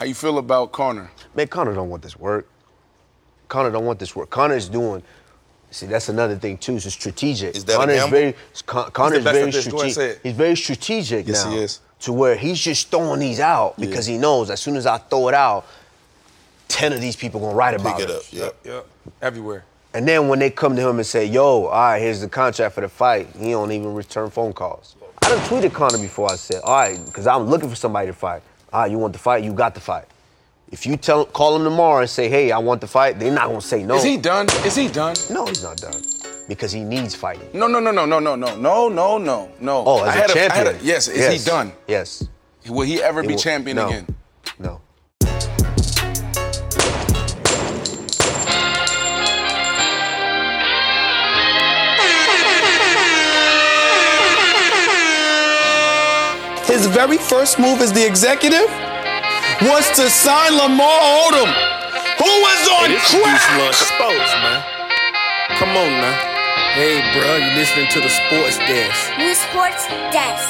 How you feel about Conor? Man, Conor don't want this work. Conor don't want this work. Conor is doing. See, that's another thing too. It's strategic. Is that a is very. Con- Conor is very at this. Go ahead and say strategic. He's very strategic Yes, now. he is. To where he's just throwing these out because he knows as soon as I throw it out, ten of these people gonna write about Pick it it. up. Yep. Yep. Everywhere. And then when they come to him and say, "Yo, all right, here's the contract for the fight," he don't even return phone calls. I done tweeted Conor before. I said, "All right, because I'm looking for somebody to fight. Right, you want the fight? You got the fight. If you tell call him tomorrow and say, "Hey, I want the fight," they're not gonna say no. Is he done? Is he done? No, he's not done because he needs fighting. No, no, no, no, no, no, no, no, no, no, no. Oh, as I a had I had champion. yes, is yes. he done? Yes. Will he ever He be will- champion no. again? No. His very first move as the executive was to sign Lamar Odom, who was on This is crack. Sports, man. Come on now. Hey, bro, you listening to the sports desk. The Sports Desk.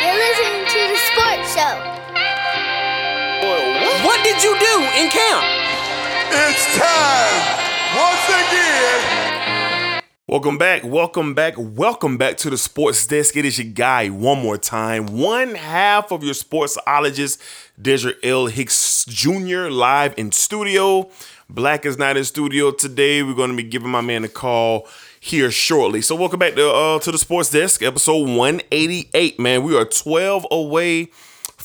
You're listening to the Sports Show. Boy, what? What did you do in camp? It's time once again. Welcome back, welcome back, welcome back to the Sports Desk. It is your guy one more time. One half of your sportsologist, Desert L. Hicks Jr., live in studio. Black is not in studio today. We're going to be giving my man a call here shortly. So welcome back to uh, to the Sports Desk, episode 188. Man, we are 12 away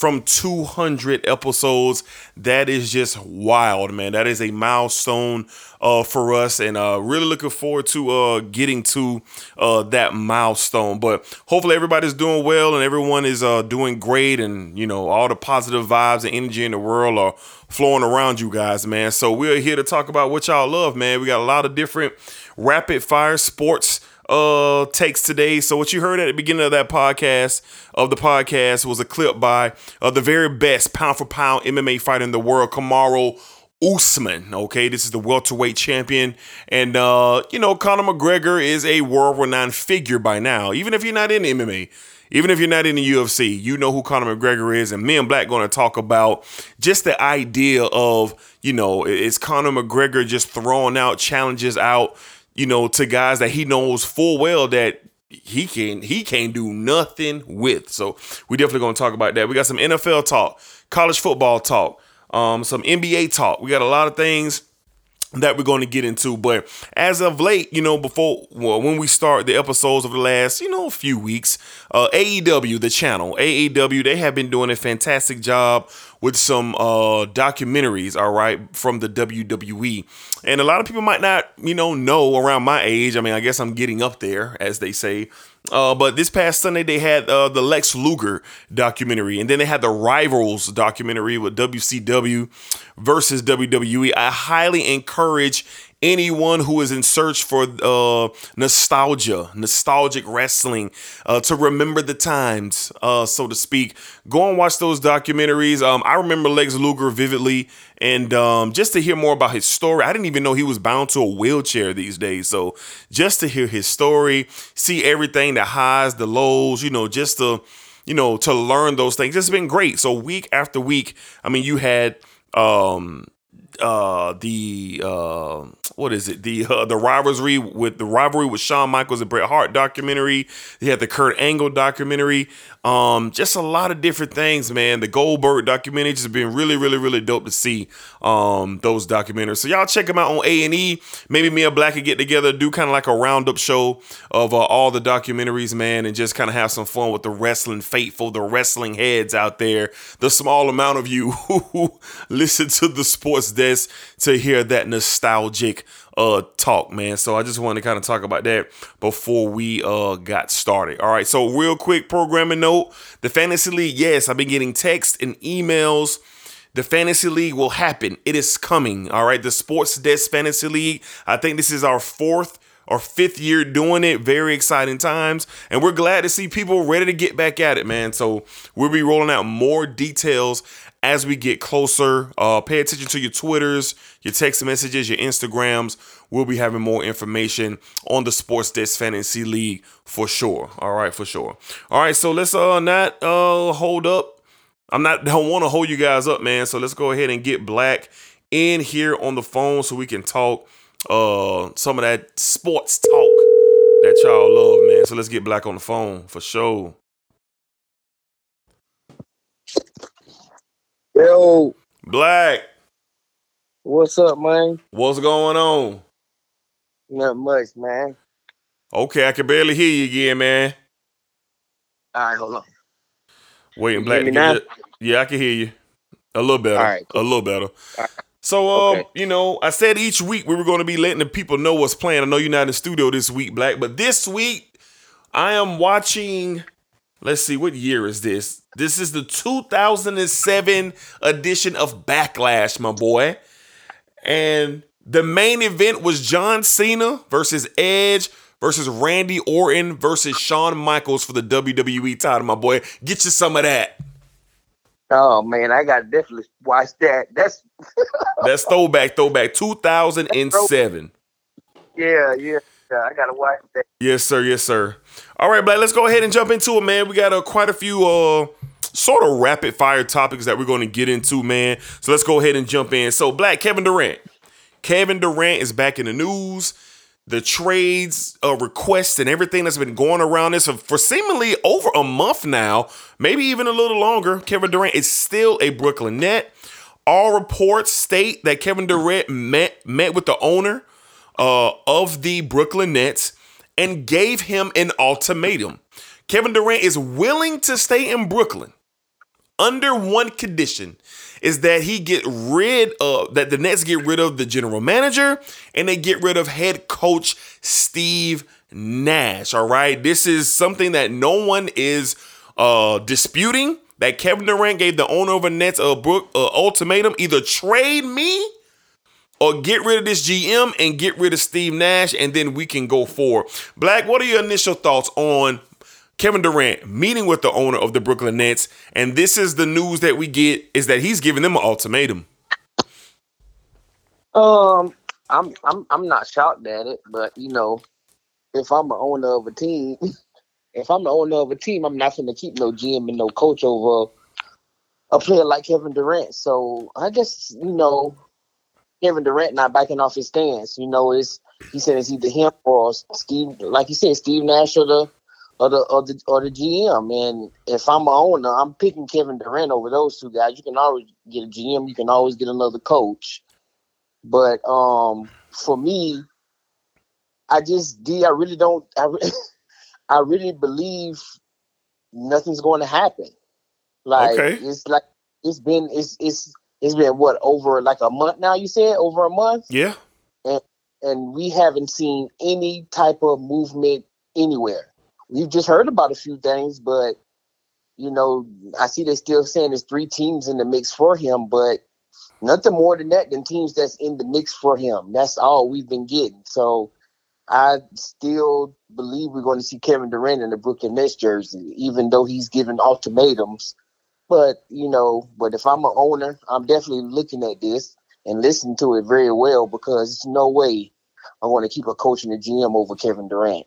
from 200 episodes. That is just wild, man. That is a milestone uh, for us, and uh, really looking forward to uh, getting to uh, that milestone. But hopefully, everybody's doing well and everyone is uh, doing great, and you know, all the positive vibes and energy in the world are flowing around you guys, man. So we're here to talk about what y'all love, man. We got a lot of different rapid fire sports uh takes today. So what you heard at the beginning of that podcast of the podcast was a clip by uh, the very best pound for pound MMA fighter in the world, Kamaru Usman. Okay, this is the welterweight champion, and uh, you know Conor McGregor is a world-renowned figure by now. Even if you're not in MMA, even if you're not in the UFC, you know who Conor McGregor is, and me and Black going to talk about just the idea of you know is Conor McGregor just throwing out challenges out you know, to guys that he knows full well that he can he can't do nothing with. So we definitely gonna talk about that. We got some NFL talk, college football talk, um, some NBA talk. We got a lot of things that we're going to get into. But as of late, you know, before well, when we start the episodes of the last, you know, a few weeks, uh, AEW, the channel, AEW, they have been doing a fantastic job with some uh, documentaries, all right, from the WWE. And a lot of people might not, you know, know around my age. I mean, I guess I'm getting up there, as they say. Uh, but this past Sunday, they had uh, the Lex Luger documentary, and then they had the Rivals documentary with WCW versus WWE. I highly encourage anyone who is in search for uh, nostalgia, nostalgic wrestling, uh, to remember the times, uh, so to speak. Go and watch those documentaries. Um, I remember Lex Luger vividly, and um, just to hear more about his story, I didn't even know he was bound to a wheelchair these days. So just to hear his story, see everything, the highs, the lows, you know, just to you know to learn those things, it's been great. So week after week, I mean, you had um uh the uh what is it? The uh, the rivalry with the rivalry with Shawn Michaels and Bret Hart documentary. He had the Kurt Angle documentary. Um just a lot of different things man. The Goldberg documentary just been really really really dope to see um those documentaries. So y'all check them out on A&E maybe me and Black could get together do kind of like a roundup show of uh, all the documentaries man and just kind of have some fun with the wrestling faithful the wrestling heads out there. The small amount of you who listen to the sports desk to hear that nostalgic uh talk man. So i just wanted to kind of talk about that before we uh got started. All right so real quick programming note. The fantasy league yes i've been getting texts and emails. The fantasy league will happen. It is coming. All right the sports desk fantasy league. I think this is our fourth or fifth year doing it. Very exciting times. And we're glad to see people ready to get back at it, man. So we'll be rolling out more details as we get closer. Uh, pay attention to your Twitters, your text messages, your Instagrams. We'll be having more information on the Sports Desk Fantasy League for sure. All right, for sure. All right, so let's uh not uh hold up I'm not don't want to hold you guys up, man. So let's go ahead and get Black in here on the phone so we can talk uh some of that sports talk that y'all love, man. So let's get Black on the phone for sure. Yo, Black, what's up, man? what's going on? Not much, man. Okay, I can barely hear you again, man. All right, hold on. Waiting, Black. hear me now? Yeah, I can hear you. A little better. All right, A little better. So, um, Okay. you know, I said each week we were going to be letting the people know what's playing. I know you're not in the studio this week, Black, but this week I am watching. Let's see, what year is this? This is the 2007 edition of Backlash, my boy. And the main event was John Cena versus Edge versus Randy Orton versus Shawn Michaels for the WWE title, my boy. Get you some of that. Oh man, I gotta definitely watch that. That's That's throwback, throwback, 2007. yeah, yeah. Yeah I gotta watch that. Yes, sir. Yes, sir. All right, Black. Let's go ahead and jump into it, man. We got uh, quite a few uh, sort of rapid fire topics that we're going to get into, man. So let's go ahead and jump in. So, Black Kevin Durant. Kevin Durant is back in the news. The trades, uh, requests, and everything that's been going around this for seemingly over a month now, maybe even a little longer. Kevin Durant is still a Brooklyn Net. All reports state that Kevin Durant met met with the owner uh, of the Brooklyn Nets and gave him an ultimatum. Kevin Durant is willing to stay in Brooklyn under one condition is that he get rid of that the Nets get rid of the general manager and they get rid of head coach Steve Nash. All right. This is something that no one is uh disputing. That Kevin Durant gave the owner of the Nets a Brook uh, ultimatum: either trade me or get rid of this GM and get rid of Steve Nash, and then we can go forward. Black, what are your initial thoughts on Kevin Durant meeting with the owner of the Brooklyn Nets? And this is the news that we get is that he's giving them an ultimatum. Um, I'm I'm I'm not shocked at it, but you know, if I'm the owner of a team, if I'm the owner of a team, I'm not gonna keep no GM and no coach over a player like Kevin Durant. So I guess you know, Kevin Durant not backing off his stance. You know, it's he said it's either him or Steve, like you said, Steve Nash or the or the or the or the GM. And if I'm an owner, I'm picking Kevin Durant over those two guys. You can always get a GM. You can always get another coach. But um, for me, I just D. I really don't. I, re- I really believe nothing's going to happen. Like Okay. it's like it's been it's it's it's been what over like a month now. You said over a month, Yeah. and and we haven't seen any type of movement anywhere. We've just heard about a few things, but you know, I see they're still saying there's three teams in the mix for him, but nothing more than that than teams that's in the mix for him. That's all we've been getting. So I still believe we're going to see Kevin Durant in the Brooklyn Nets jersey, even though he's given ultimatums. But you know, but if I'm an owner, I'm definitely looking at this and listening to it very well because it's no way I want to keep a coach in the GM over Kevin Durant.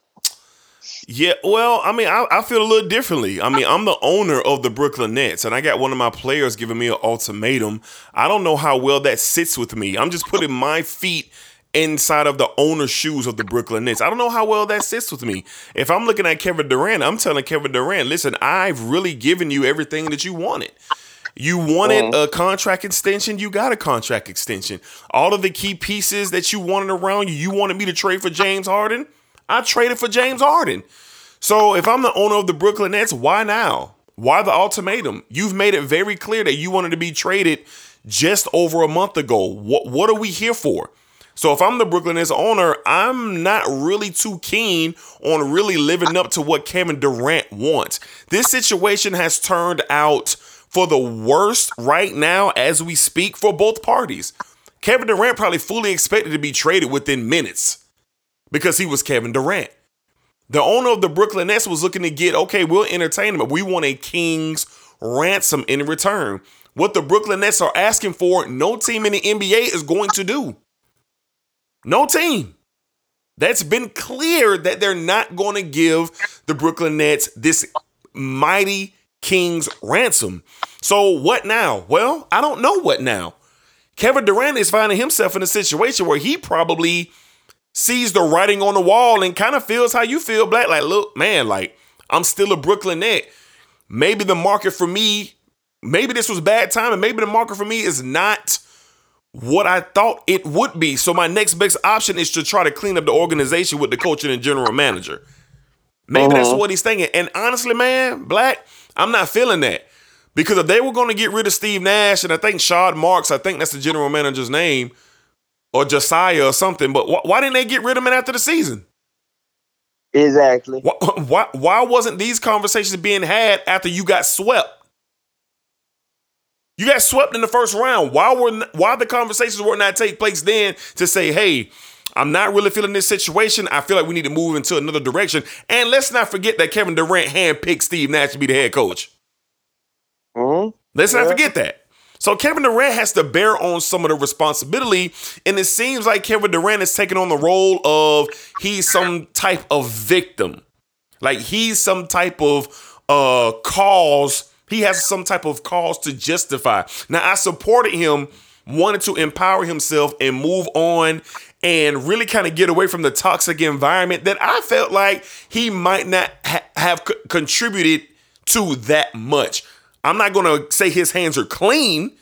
Yeah, well, I mean, I, I feel a little differently. I mean, I'm the owner of the Brooklyn Nets, and I got one of my players giving me an ultimatum. I don't know how well that sits with me. I'm just putting my feet inside of the owner's shoes of the Brooklyn Nets. I don't know how well that sits with me. If I'm looking at Kevin Durant, I'm telling Kevin Durant, listen, I've really given you everything that you wanted. You wanted mm. a contract extension, you got a contract extension. All of the key pieces that you wanted around you, you wanted me to trade for James Harden. I traded for James Harden. So if I'm the owner of the Brooklyn Nets, why now? Why the ultimatum? You've made it very clear that you wanted to be traded just over a month ago. What what are we here for? So if I'm the Brooklyn Nets owner, I'm not really too keen on really living up to what Kevin Durant wants. This situation has turned out for the worst right now as we speak for both parties. Kevin Durant probably fully expected to be traded within minutes because he was Kevin Durant. The owner of the Brooklyn Nets was looking to get, okay, we'll entertain him, but we want a king's ransom in return. What the Brooklyn Nets are asking for, no team in the NBA is going to do. No team. That's been clear that they're not going to give the Brooklyn Nets this mighty King's ransom. So what now? Well, I don't know what now. Kevin Durant is finding himself in a situation where he probably sees the writing on the wall and kind of feels how you feel, Black. Like, look, man, like I'm still a Brooklyn Net. Maybe the market for me, maybe this was bad time, and maybe the market for me is not what I thought it would be. So my next best option is to try to clean up the organization with the coach and the general manager. Maybe that's uh-huh. what he's thinking. And honestly, man, Black, I'm not feeling that. Because if they were going to get rid of Steve Nash, and I think Shad Marks, I think that's the general manager's name, or Josiah or something, but wh- why didn't they get rid of him after the season? Exactly. Why, why, why wasn't these conversations being had after you got swept? You got swept in the first round. Why were why the conversations were not take place then to say, hey, I'm not really feeling this situation. I feel like we need to move into another direction. And let's not forget that Kevin Durant handpicked Steve Nash to be the head coach. Mm-hmm. Let's not forget that. So Kevin Durant has to bear on some of the responsibility, and it seems like Kevin Durant is taking on the role of he's some type of victim, like he's some type of uh cause. He has some type of cause to justify. Now I supported him, wanted to empower himself and move on. And really kind of get away from the toxic environment that I felt like he might not ha- have co- contributed to that much. I'm not going to say his hands are clean,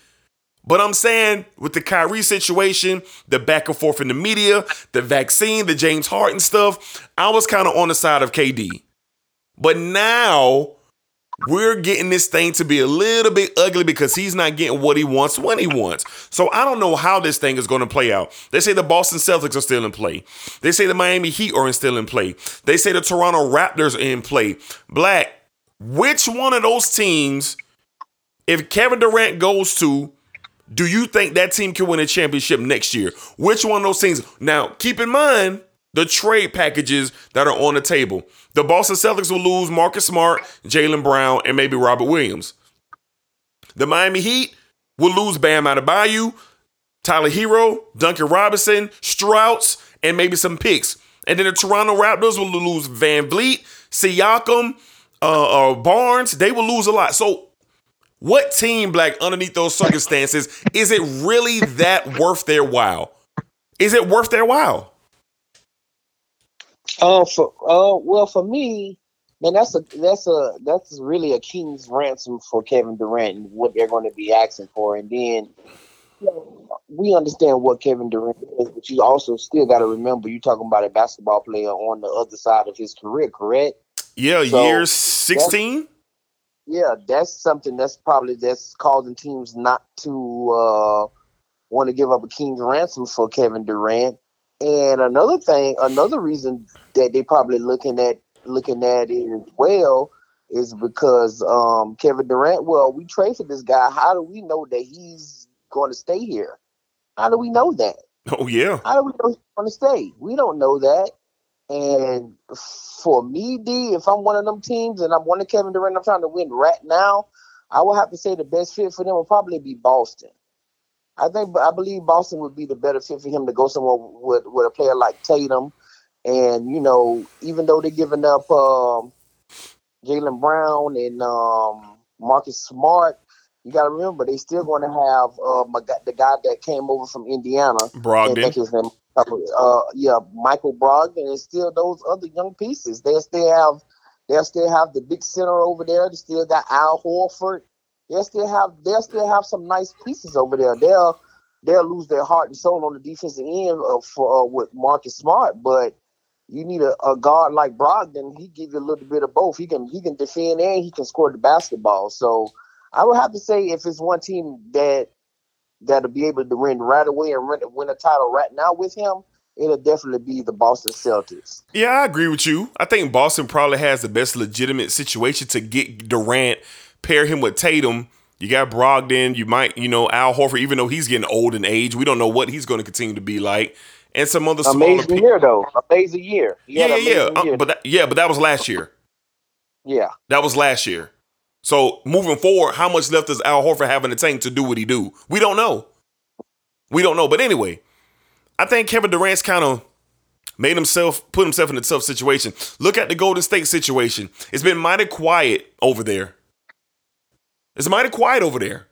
but I'm saying with the Kyrie situation, the back and forth in the media, the vaccine, the James Harden stuff, I was kind of on the side of KD. But now we're getting this thing to be a little bit ugly because he's not getting what he wants when he wants. So I don't know how this thing is going to play out. They say the Boston Celtics are still in play. They say the Miami Heat are still in play. They say the Toronto Raptors are in play. Black, which one of those teams, if Kevin Durant goes to, do you think that team can win a championship next year? Which one of those teams? Now, keep in mind the trade packages that are on the table. The Boston Celtics will lose Marcus Smart, Jaylen Brown, and maybe Robert Williams. The Miami Heat will lose Bam Adebayo, Tyler Herro, Duncan Robinson, Strouts, and maybe some picks. And then the Toronto Raptors will lose VanVleet, Siakam, uh, uh, Barnes. They will lose a lot. So what team, Black, underneath those circumstances, is it really that worth their while? Is it worth their while? Uh, for uh, well, for me, man, that's a that's a that's really a king's ransom for Kevin Durant and what they're going to be asking for, and then you know, we understand what Kevin Durant is, but you also still got to remember you're talking about a basketball player on the other side of his career, correct? Yeah, So, year 16? Yeah, that's something that's probably that's causing teams not to uh, want to give up a king's ransom for Kevin Durant. And another thing, another reason that they probably looking at looking at it as well is because um, Kevin Durant. Well, we traded this guy. How do we know that he's going to stay here? How do we know that? Oh, yeah. How do we know he's going to stay? We don't know that. And for me, D, if I'm one of them teams and I'm one of Kevin Durant, I'm trying to win right now, I will have to say the best fit for them will probably be Boston. I think I believe Boston would be the better fit for him to go somewhere with with a player like Tatum. And you know, even though they're giving up um, Jaylen Brown and um, Marcus Smart, you got to remember they still going to have uh, the guy that came over from Indiana. Brogdon. his. Uh, yeah, Michael Brogdon and still those other young pieces. They still have, they still have the big center over there. They still got Al Horford. They still have, they'll still have some nice pieces over there. They'll, they'll lose their heart and soul on the defensive end uh, for uh, with Marcus Smart, but you need a, a guard like Brogdon. He give you a little bit of both. He can he can defend and he can score the basketball. So I would have to say if it's one team that that'll be able to win right away and win a title right now with him, it'll definitely be the Boston Celtics. Yeah, I agree with you. I think Boston probably has the best legitimate situation to get Durant, pair him with Tatum. You got Brogdon. You might, you know, Al Horford, even though he's getting old in age, we don't know what he's going to continue to be like. And some other smaller Amazing pe- year though. Amazing year. He Yeah, yeah, yeah. Uh, but that, yeah, but that was last year. yeah. That was last year. So moving forward, how much left does Al Horford have in the tank to do what he do? We don't know. We don't know. But anyway, I think Kevin Durant's kind of made himself put himself in a tough situation. Look at the Golden State situation. It's been mighty quiet over there. It's mighty quiet over there.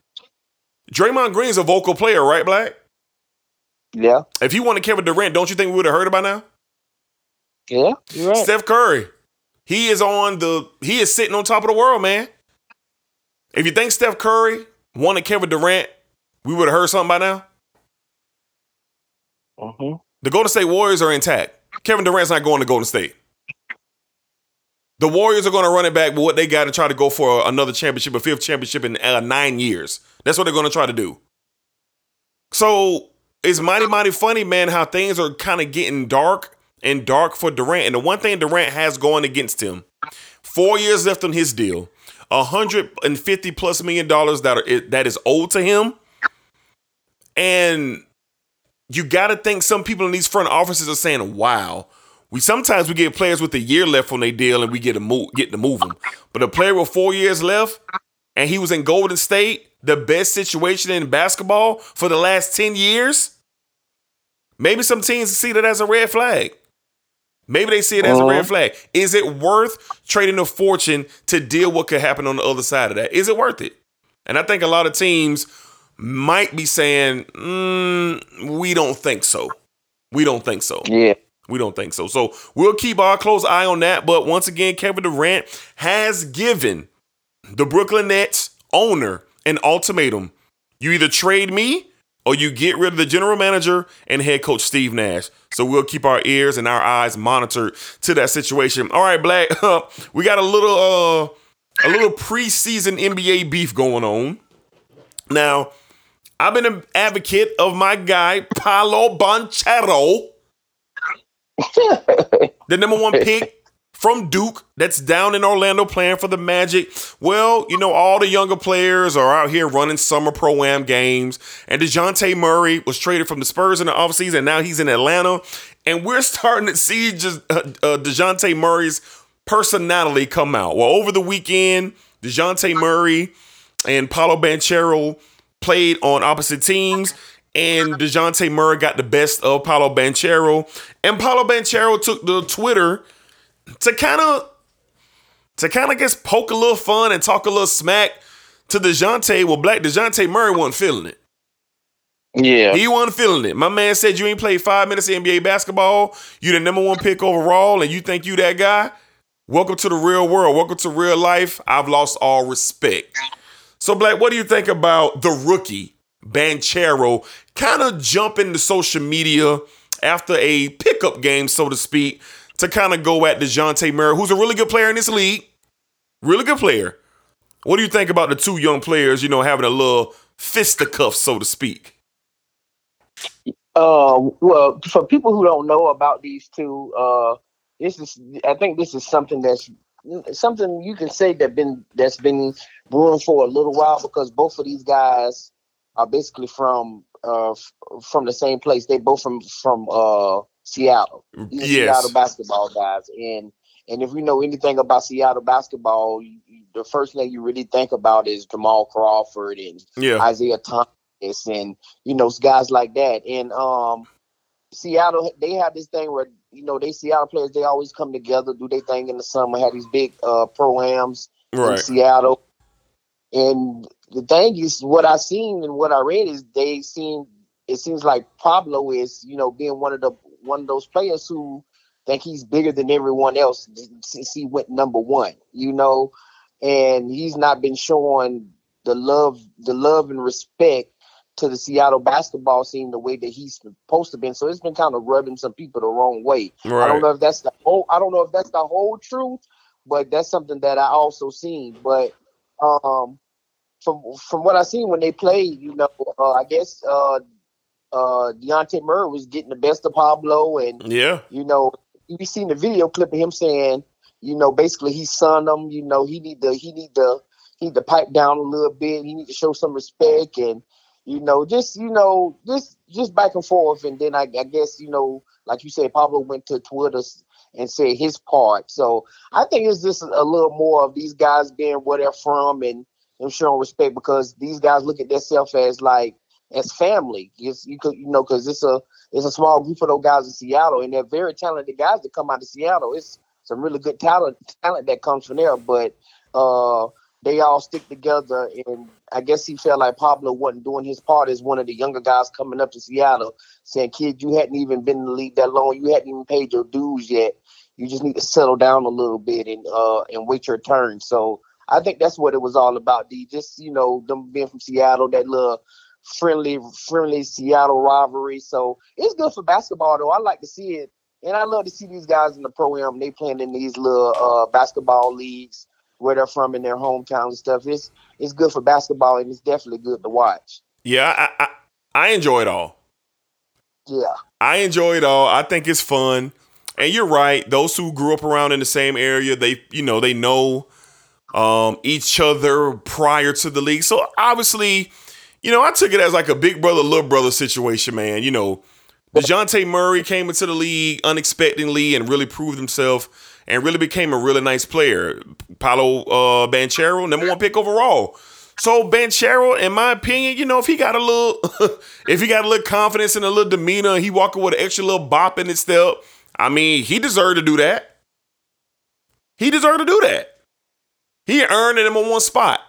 Draymond Green's a vocal player, right, Black? Yeah, If he wanted Kevin Durant, don't you think we would have heard about now? yeah, you're right. Steph Curry, he is on the he is sitting on top of the world, man. If you think Steph Curry wanted Kevin Durant, we would have heard something by now. hmm The Golden State Warriors are intact. Kevin Durant's not going to Golden State. The Warriors are going to run it back with what they got and try to go for another championship, a fifth championship in uh, nine years. That's what they're going to try to do. So it's mighty, mighty funny, man, how things are kind of getting dark and dark for Durant. And the one thing Durant has going against him, four years left on his deal, 150 plus million dollars that are that is owed to him. And you got to think some people in these front offices are saying, "Wow, we sometimes we get players with a year left on their deal and we get to move get to move them, but a player with four years left and he was in Golden State, the best situation in basketball for the last ten years. Maybe some teams see that as a red flag. Maybe they see it as a red flag. Is it worth trading a fortune to deal what could happen on the other side of that? Is it worth it? And I think a lot of teams might be saying, mm, we don't think so. We don't think so. Yeah, We don't think so. So we'll keep our close eye on that. But once again, Kevin Durant has given the Brooklyn Nets owner an ultimatum. You either trade me or you get rid of the general manager and head coach Steve Nash. So we'll keep our ears and our eyes monitored to that situation. All right, Black. we got a little uh a little preseason NBA beef going on. Now, I've been an advocate of my guy Paolo Banchero the number one pick from Duke that's down in Orlando playing for the Magic. Well, you know, all the younger players are out here running summer pro am games. And DeJounte Murray was traded from the Spurs in the offseason, and now he's in Atlanta. And we're starting to see just uh, uh, DeJounte Murray's personality come out. Well, over the weekend, DeJounte Murray and Paolo Banchero played on opposite teams, and DeJounte Murray got the best of Paolo Banchero. And Paolo Banchero took the Twitter to kind of to kind of guess poke a little fun and talk a little smack to DeJounte. Well, Black DeJounte Murray wasn't feeling it. yeah. He wasn't feeling it. My man said you ain't played five minutes of NBA basketball. You the number one pick overall, and you think you that guy. Welcome to the real world. Welcome to real life. I've lost all respect. So, Black, what do you think about the rookie Banchero kind of jump into social media after a pickup game, so to speak, to kind of go at DeJounte Murray, who's a really good player in this league? Really good player. What do you think about the two young players, you know, having a little fisticuff, so to speak? Uh, well, for people who don't know about these two, uh, this is I think this is something that's something you can say that been that's been brewing for a little while because both of these guys are basically from uh f- from the same place. They both from from uh Seattle. These Yes. Seattle basketball guys, and and if you know anything about Seattle basketball, you, the first thing you really think about is Jamal Crawford and Yeah. Isaiah Thomas and you know guys like that. And um, Seattle they have this thing where you know they Seattle players they always come together, do their thing in the summer, have these big uh proams in Right. Seattle. And the thing is, what I seen and what I read is they seem it seems like Pablo is you know being one of the one of those players who think he's bigger than everyone else since he went number one. You know, and he's not been showing the love the love and respect to the Seattle basketball scene the way that he's supposed to be. So it's been kind of rubbing some people the wrong way. I don't know if that's the whole I don't know if that's the whole truth, but that's something that I also seen. But um from from what I seen when they played, you know, uh, I guess uh uh Dejounte Murray was getting the best of Pablo and Yeah. you know, we seen the video clip of him saying, you know, basically he son him, you know, he need to he need to he need to pipe down a little bit, he need to show some respect and you know, just you know, just just back and forth and then I, I guess, you know, like you said, Pablo went to Twitter and said his part. So I think it's just a little more of these guys being where they're from and them showing respect because these guys look at themselves as like as family. It's, you could you know, because it's a it's a small group of those guys in Seattle, and they're very talented guys that come out of Seattle. It's some really good talent talent that comes from there. But uh, they all stick together. And I guess he felt like Pablo wasn't doing his part as one of the younger guys coming up to Seattle, saying, "Kid, you hadn't even been in the league that long. You hadn't even paid your dues yet. You just need to settle down a little bit and uh and wait your turn." So I think that's what it was all about. D just you know them being from Seattle, that little friendly friendly Seattle rivalry. So it's good for basketball though. I like to see it. And I love to see these guys in the pro am. They playing in these little uh, basketball leagues where they're from in their hometown and stuff. It's it's good for basketball and it's definitely good to watch. Yeah, I, I, I enjoy it all. Yeah. I enjoy it all. I think it's fun. And you're right. Those who grew up around in the same area, they you know they know um, each other prior to the league. So obviously, you know, I took it as like a big brother little brother situation, man. You know, Dejounte Murray came into the league unexpectedly and really proved himself and really became a really nice player. Paolo uh, Banchero, number one pick overall. So Banchero, in my opinion, you know, if he got a little, if he got a little confidence and a little demeanor, he walking with an extra little bop in his step. I mean, he deserved to do that. He deserved to do that. He earned it in one spot.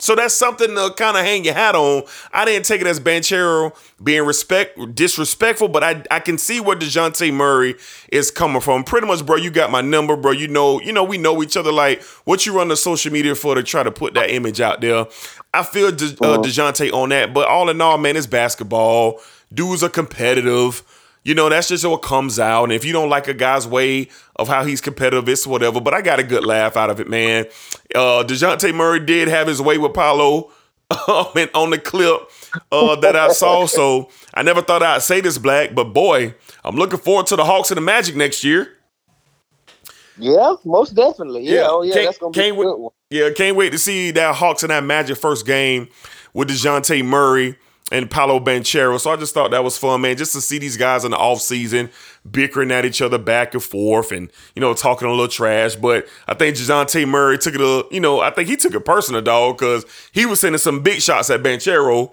So that's something to kind of hang your hat on. I didn't take it as Banchero being respect disrespectful, but I I can see where Dejounte Murray is coming from. Pretty much, bro, you got my number, bro. You know, you know, we know each other. Like, what you run the social media for to try to put that image out there? I feel De, uh, Dejounte on that, but all in all, man, it's basketball. Dudes are competitive. You know, that's just what comes out. And if you don't like a guy's way of how he's competitive, it's whatever. But I got a good laugh out of it, man. Uh DeJounte Murray did have his way with Paolo um, on the clip uh, that I saw. So I never thought I'd say this, Black. But boy, I'm looking forward to the Hawks and the Magic next year. Yeah, most definitely. Yeah, yeah. oh yeah, can't, that's gonna be a good one. Yeah, can't wait to see that Hawks and that Magic first game with DeJounte Murray and Paolo Banchero. So I just thought that was fun, man, just to see these guys in the offseason bickering at each other back and forth and, you know, talking a little trash. But I think DeJounte Murray took it a, you know, I think he took it personal, dog, because he was sending some big shots at Banchero.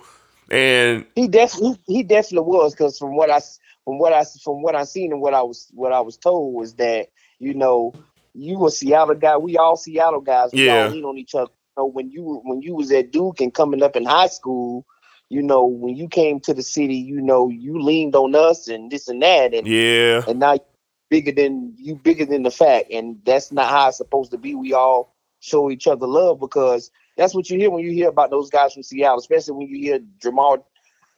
And he definitely he definitely was because from what I from what I from what I seen and what I was what I was told was that you know you a Seattle guy we all Seattle guys we Yeah. all lean on each other. Know, when you when you was at Duke and coming up in high school, you know when you came to the city, you know you leaned on us and this and that and yeah, and now you bigger than you bigger than the fact and that's not how it's supposed to be we all show each other love because that's what you hear when you hear about those guys from seattle especially when you hear jamal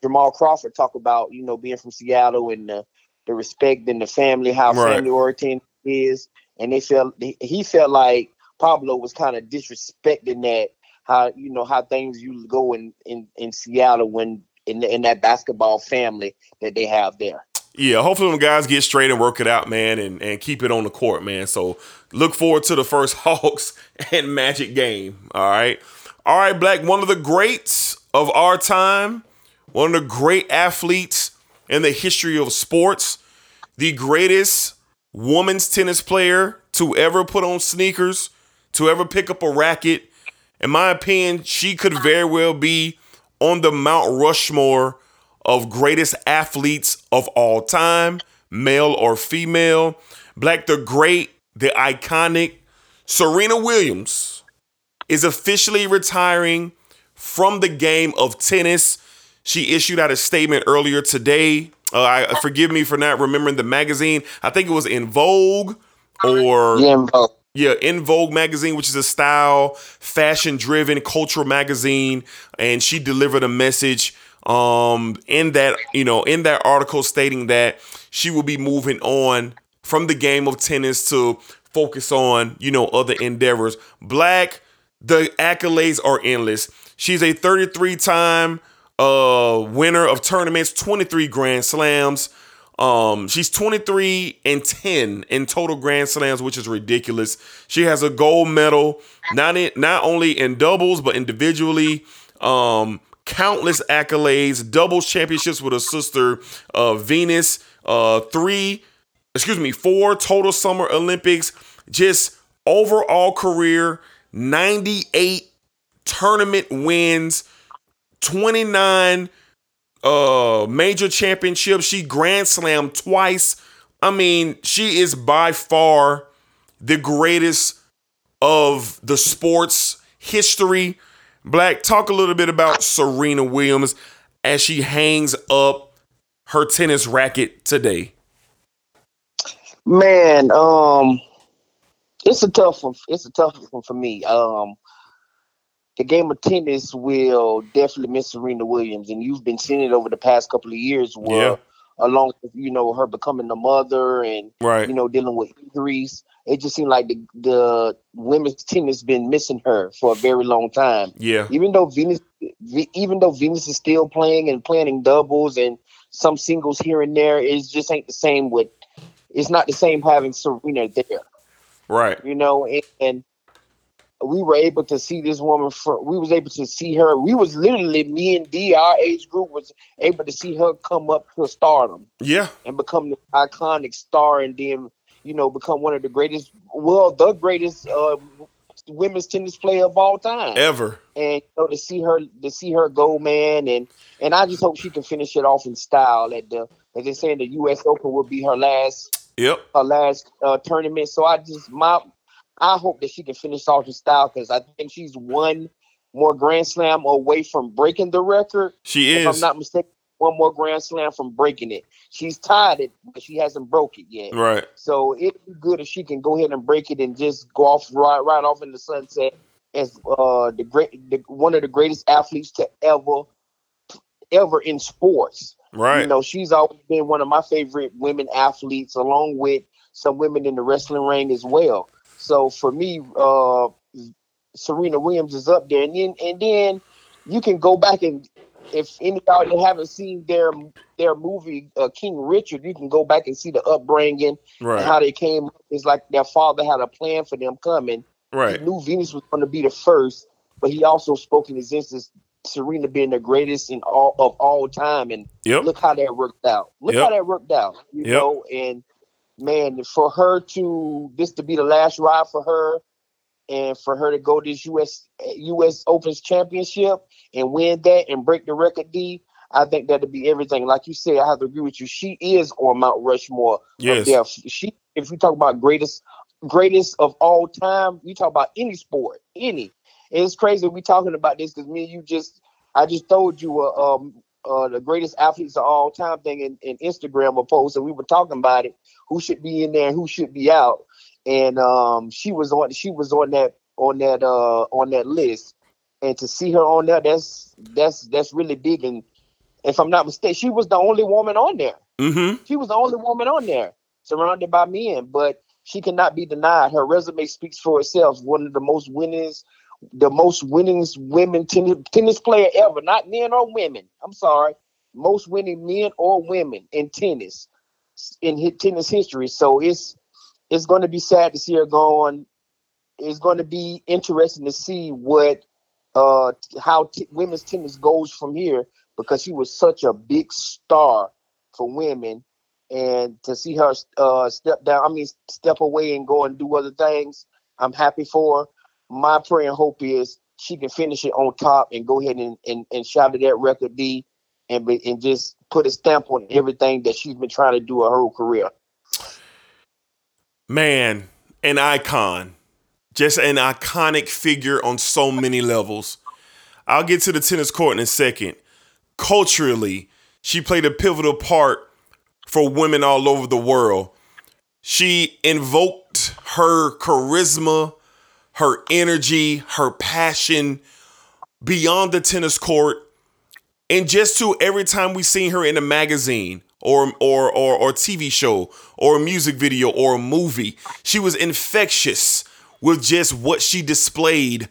jamal crawford talk about you know being from seattle and the, the respect and the family how Right. family oriented is and they felt he felt like pablo was kind of disrespecting that how you know how things usually go in in, in seattle when in, in that basketball family that they have there Yeah, hopefully them guys get straight and work it out, man, and, and keep it on the court, man. So look forward to the first Hawks and Magic game. All right. All right, Black, one of the greats of our time, one of the great athletes in the history of sports, the greatest women's tennis player to ever put on sneakers, to ever pick up a racket. In my opinion, she could very well be on the Mount Rushmore of greatest athletes of all time, male or female. Black the Great, the iconic Serena Williams is officially retiring from the game of tennis. She issued out a statement earlier today. Uh, I, forgive me for not remembering the magazine. I think it was in Vogue or yeah, bro. Yeah, In Vogue magazine, which is a style, fashion driven cultural magazine, and she delivered a message um in that, you know, in that article stating that she will be moving on from the game of tennis to focus on, you know, other endeavors. Black, the accolades are endless. She's a 33 time uh winner of tournaments, 23 Grand Slams. Um, she's 23 and 10 in total Grand Slams, which is ridiculous. She has a gold medal, not in, not only in doubles but individually. Um, countless accolades, doubles championships with her sister uh, Venus. Uh, three, excuse me, four total Summer Olympics. Just overall career, 98 tournament wins, 29 uh major championships. She grand slam twice. I mean, she is by far the greatest of the sports history. Black, talk a little bit about Serena Williams as she hangs up her tennis racket today. Man, um, it's a tough one. It's a tough one for me. Um, the game of tennis will definitely miss Serena Williams, and you've been seeing it over the past couple of years. Where, Yeah. along with you know her becoming a mother and Right. you know dealing with injuries, it just seemed like the the women's tennis been missing her for a very long time. Yeah. Even though Venus, even though Venus is still playing and playing in doubles and some singles here and there, it just ain't the same with. It's not the same having Serena there Right. you know, and, and we were able to see this woman for we was able to see her. We was literally me and D, our age group was able to see her come up to stardom Yeah. and become the iconic star and then, you know, become one of the greatest well, the greatest uh women's tennis player of all time Ever. and you know, to see her to see her go, man, and and I just hope she can finish it off in style. At the as they say, the U.S. Open will be her last Yep. her last uh, tournament. So I just my I hope that she can finish off in style because I think she's one more Grand Slam away from breaking the record. She is. If I'm not mistaken, one more Grand Slam from breaking it. She's tied it, but she hasn't broke it yet. Right. So it'd be good if she can go ahead and break it and just go off right right off in the sunset as uh the great the, one of the greatest athletes to ever ever in sports. Right. You know, she's always been one of my favorite women athletes, along with some women in the wrestling ring as well. So for me, uh Serena Williams is up there, and then and then you can go back and if any of y'all haven't seen their their movie uh, King Richard, you can go back and see the upbringing Right. and how they came. It's like their father had a plan for them coming. Right. He knew Venus was going to be the first, but he also spoke in his instance Serena being the greatest in all of all time, and Yep. look how that worked out. Look Yep. how that worked out. You Yep. know, and man, for her to this to be the last ride for her, and for her to go this US US Opens championship and win that and break the record D. I think that'd be everything. Like you said, I have to agree with you. She is on Mount Rushmore. Yes. their- She, if you talk about greatest, greatest of all time, you talk about any sport, any. And it's crazy we talking about this because me and you just, I just told you, a, um, uh, the greatest athletes of all time thing in, in Instagram a post, and we were talking about it. Who should be in there and who should be out? And um, she was on, she was on that, on that, uh, on that list. And to see her on there, that's that's that's really big. And if I'm not mistaken, she was the only woman on there. Mm-hmm. She was the only woman on there, surrounded by men, but she cannot be denied. Her resume speaks for itself. One of the most winnings, the most winningest women tennis, tennis player ever, not men or women. I'm sorry, most winning men or women in tennis in hit tennis history. So it's it's going to be sad to see her going. It's going to be interesting to see what uh how t- women's tennis goes from here because she was such a big star for women and to see her uh step down i mean step away and go and do other things i'm happy for her my prayer and hope is she can finish it on top and go ahead and and, and shout at that record d and be, and just put a stamp on everything that she's been trying to do her whole career Man, an icon. Just an iconic figure on so many levels. I'll get to the tennis court in a second. Culturally, she played a pivotal part for women all over the world. She invoked her charisma, her energy, her passion beyond the tennis court and just to every time we seen her in a magazine or or or or TV show or a music video or a movie, she was infectious with just what she displayed.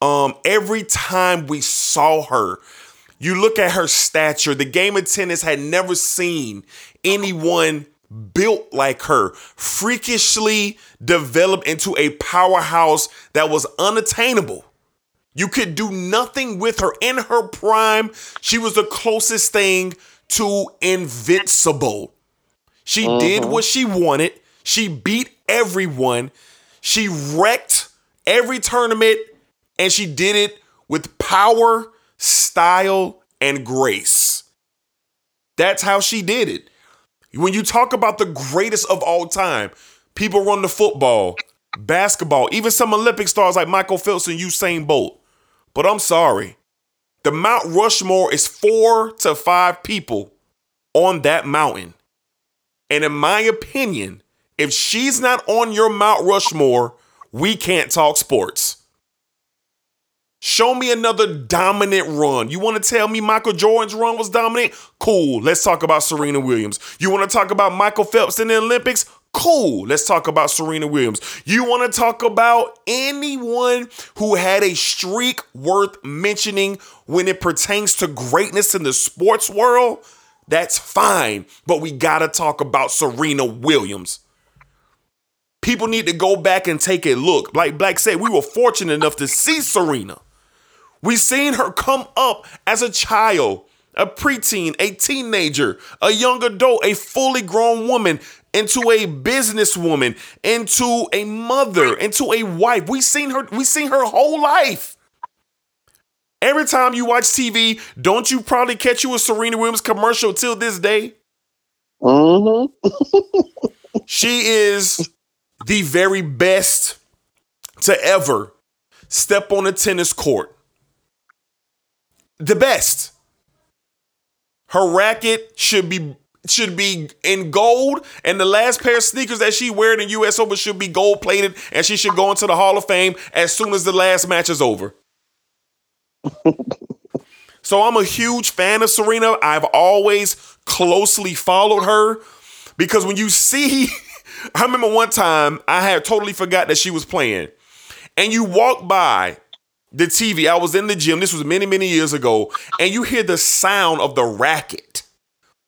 Um, every time we saw her, you look at her stature. The game of tennis had never seen anyone built like her, freakishly developed into a powerhouse that was unattainable. You could do nothing with her in her prime. She was the closest thing to invincible. She did mm-hmm. what she wanted. She beat everyone. She wrecked every tournament and she did it with power, style, and grace. That's how she did it. When you talk about the greatest of all time, people run the football. basketball, even some Olympic stars like Michael Phelps and Usain Bolt. But I'm sorry. The Mount Rushmore is four to five people on that mountain. And in my opinion, if she's not on your Mount Rushmore, we can't talk sports. Show me another dominant run. You want to tell me Michael Jordan's run was dominant? Cool. Let's talk about Serena Williams. You want to talk about Michael Phelps in the Olympics? Cool. Let's talk about Serena Williams. You want to talk about anyone who had a streak worth mentioning when it pertains to greatness in the sports world? That's fine. But we got to talk about Serena Williams. People need to go back and take a look. Like Black said, we were fortunate enough to see Serena. We seen her come up as a child, a preteen, a teenager, a young adult, a fully grown woman, into a businesswoman, into a mother, into a wife. We've seen her, we've seen her whole life. Every time you watch TV, don't you probably catch you a Serena Williams commercial till this day? Mm-hmm. she is the very best to ever step on a tennis court the best. Her racket should be should be in gold, and the last pair of sneakers that she wear in the U.S. Open should be gold plated, and she should go into the Hall of Fame as soon as the last match is over. so I'm a huge fan of Serena. I've always closely followed her because when you see, I remember one time I had totally forgot that she was playing, and you walk by the TV. I was in the gym. This was many, many years ago. And you hear the sound of the racket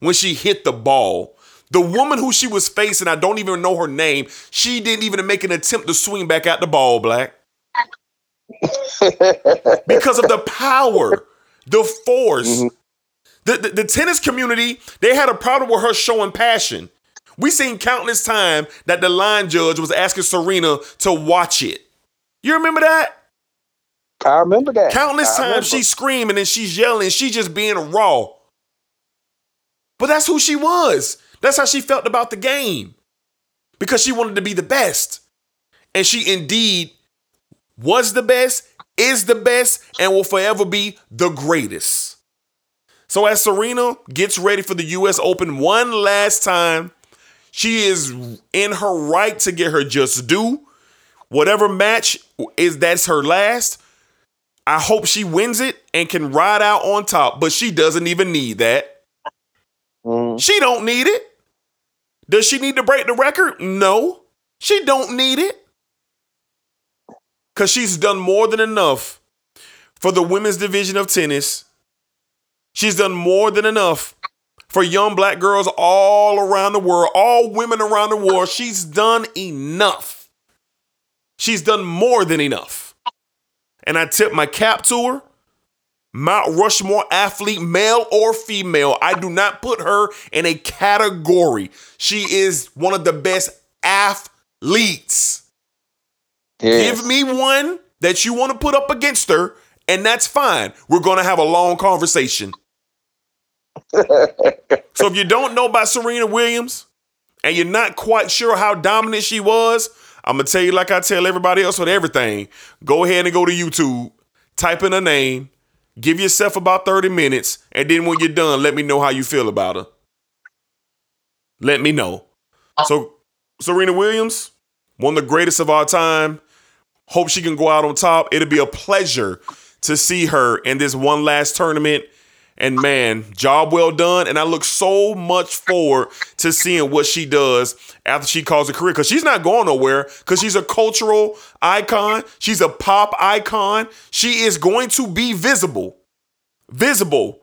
when she hit the ball. The woman who she was facing, I don't even know her name, she didn't even make an attempt to swing back at the ball, Black. because of the power, the force. Mm-hmm. The, the, the tennis community, they had a problem with her showing passion. We seen countless time that the line judge was asking Serena to watch it. You remember that? I remember that. Countless times she's screaming and she's yelling, she's just being raw. But that's who she was. That's how she felt about the game. Because she wanted to be the best. And she indeed was the best, is the best, and will forever be the greatest. So as Serena gets ready for the US Open one last time, she is in her right to get her just due. Whatever match is that's her last. I hope she wins it and can ride out on top, but she doesn't even need that. Mm. She don't need it. Does she need to break the record? No. She don't need it. Cuz she's done more than enough for the women's division of tennis. She's done more than enough for young black girls all around the world, all women around the world. She's done enough. She's done more than enough and I tip my cap to her. Mount Rushmore athlete, male or female. I do not put her in a category. She is one of the best athletes. Yes. Give me one that you want to put up against her, and that's fine. We're going to have a long conversation. so if you don't know about Serena Williams and you're not quite sure how dominant she was, I'm gonna tell you like I tell everybody else with everything. Go ahead and go to YouTube, type in a name, give yourself about 30 minutes, and then when you're done, let me know how you feel about her. Let me know. So Serena Williams, one of the greatest of our time. Hope she can go out on top. It'll be a pleasure to see her in this one last tournament and man, job well done. And I look so much forward to seeing what she does after she calls a career because she's not going nowhere because she's a cultural icon. She's a pop icon. She is going to be visible. Visible.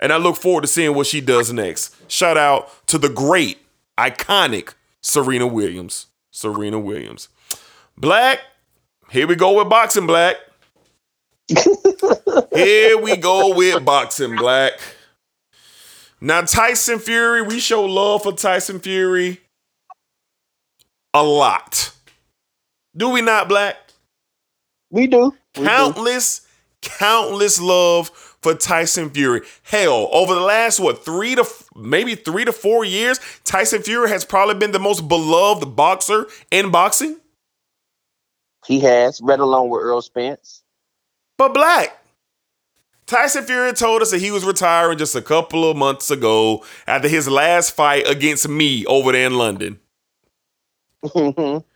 And I look forward to seeing what she does next. Shout out to the great, iconic Serena Williams. Serena Williams. Black, here we go with boxing, Black. Here we go with boxing, Black. Now, Tyson Fury, we show love for Tyson Fury a lot. Do we not, Black? We do. We countless, do. countless love for Tyson Fury. Hell, over the last, what, three to maybe three to four years, Tyson Fury has probably been the most beloved boxer in boxing. He has, right along with Errol Spence. But Black, Tyson Fury told us that he was retiring just a couple of months ago after his last fight against me over there in London. Mm-hmm.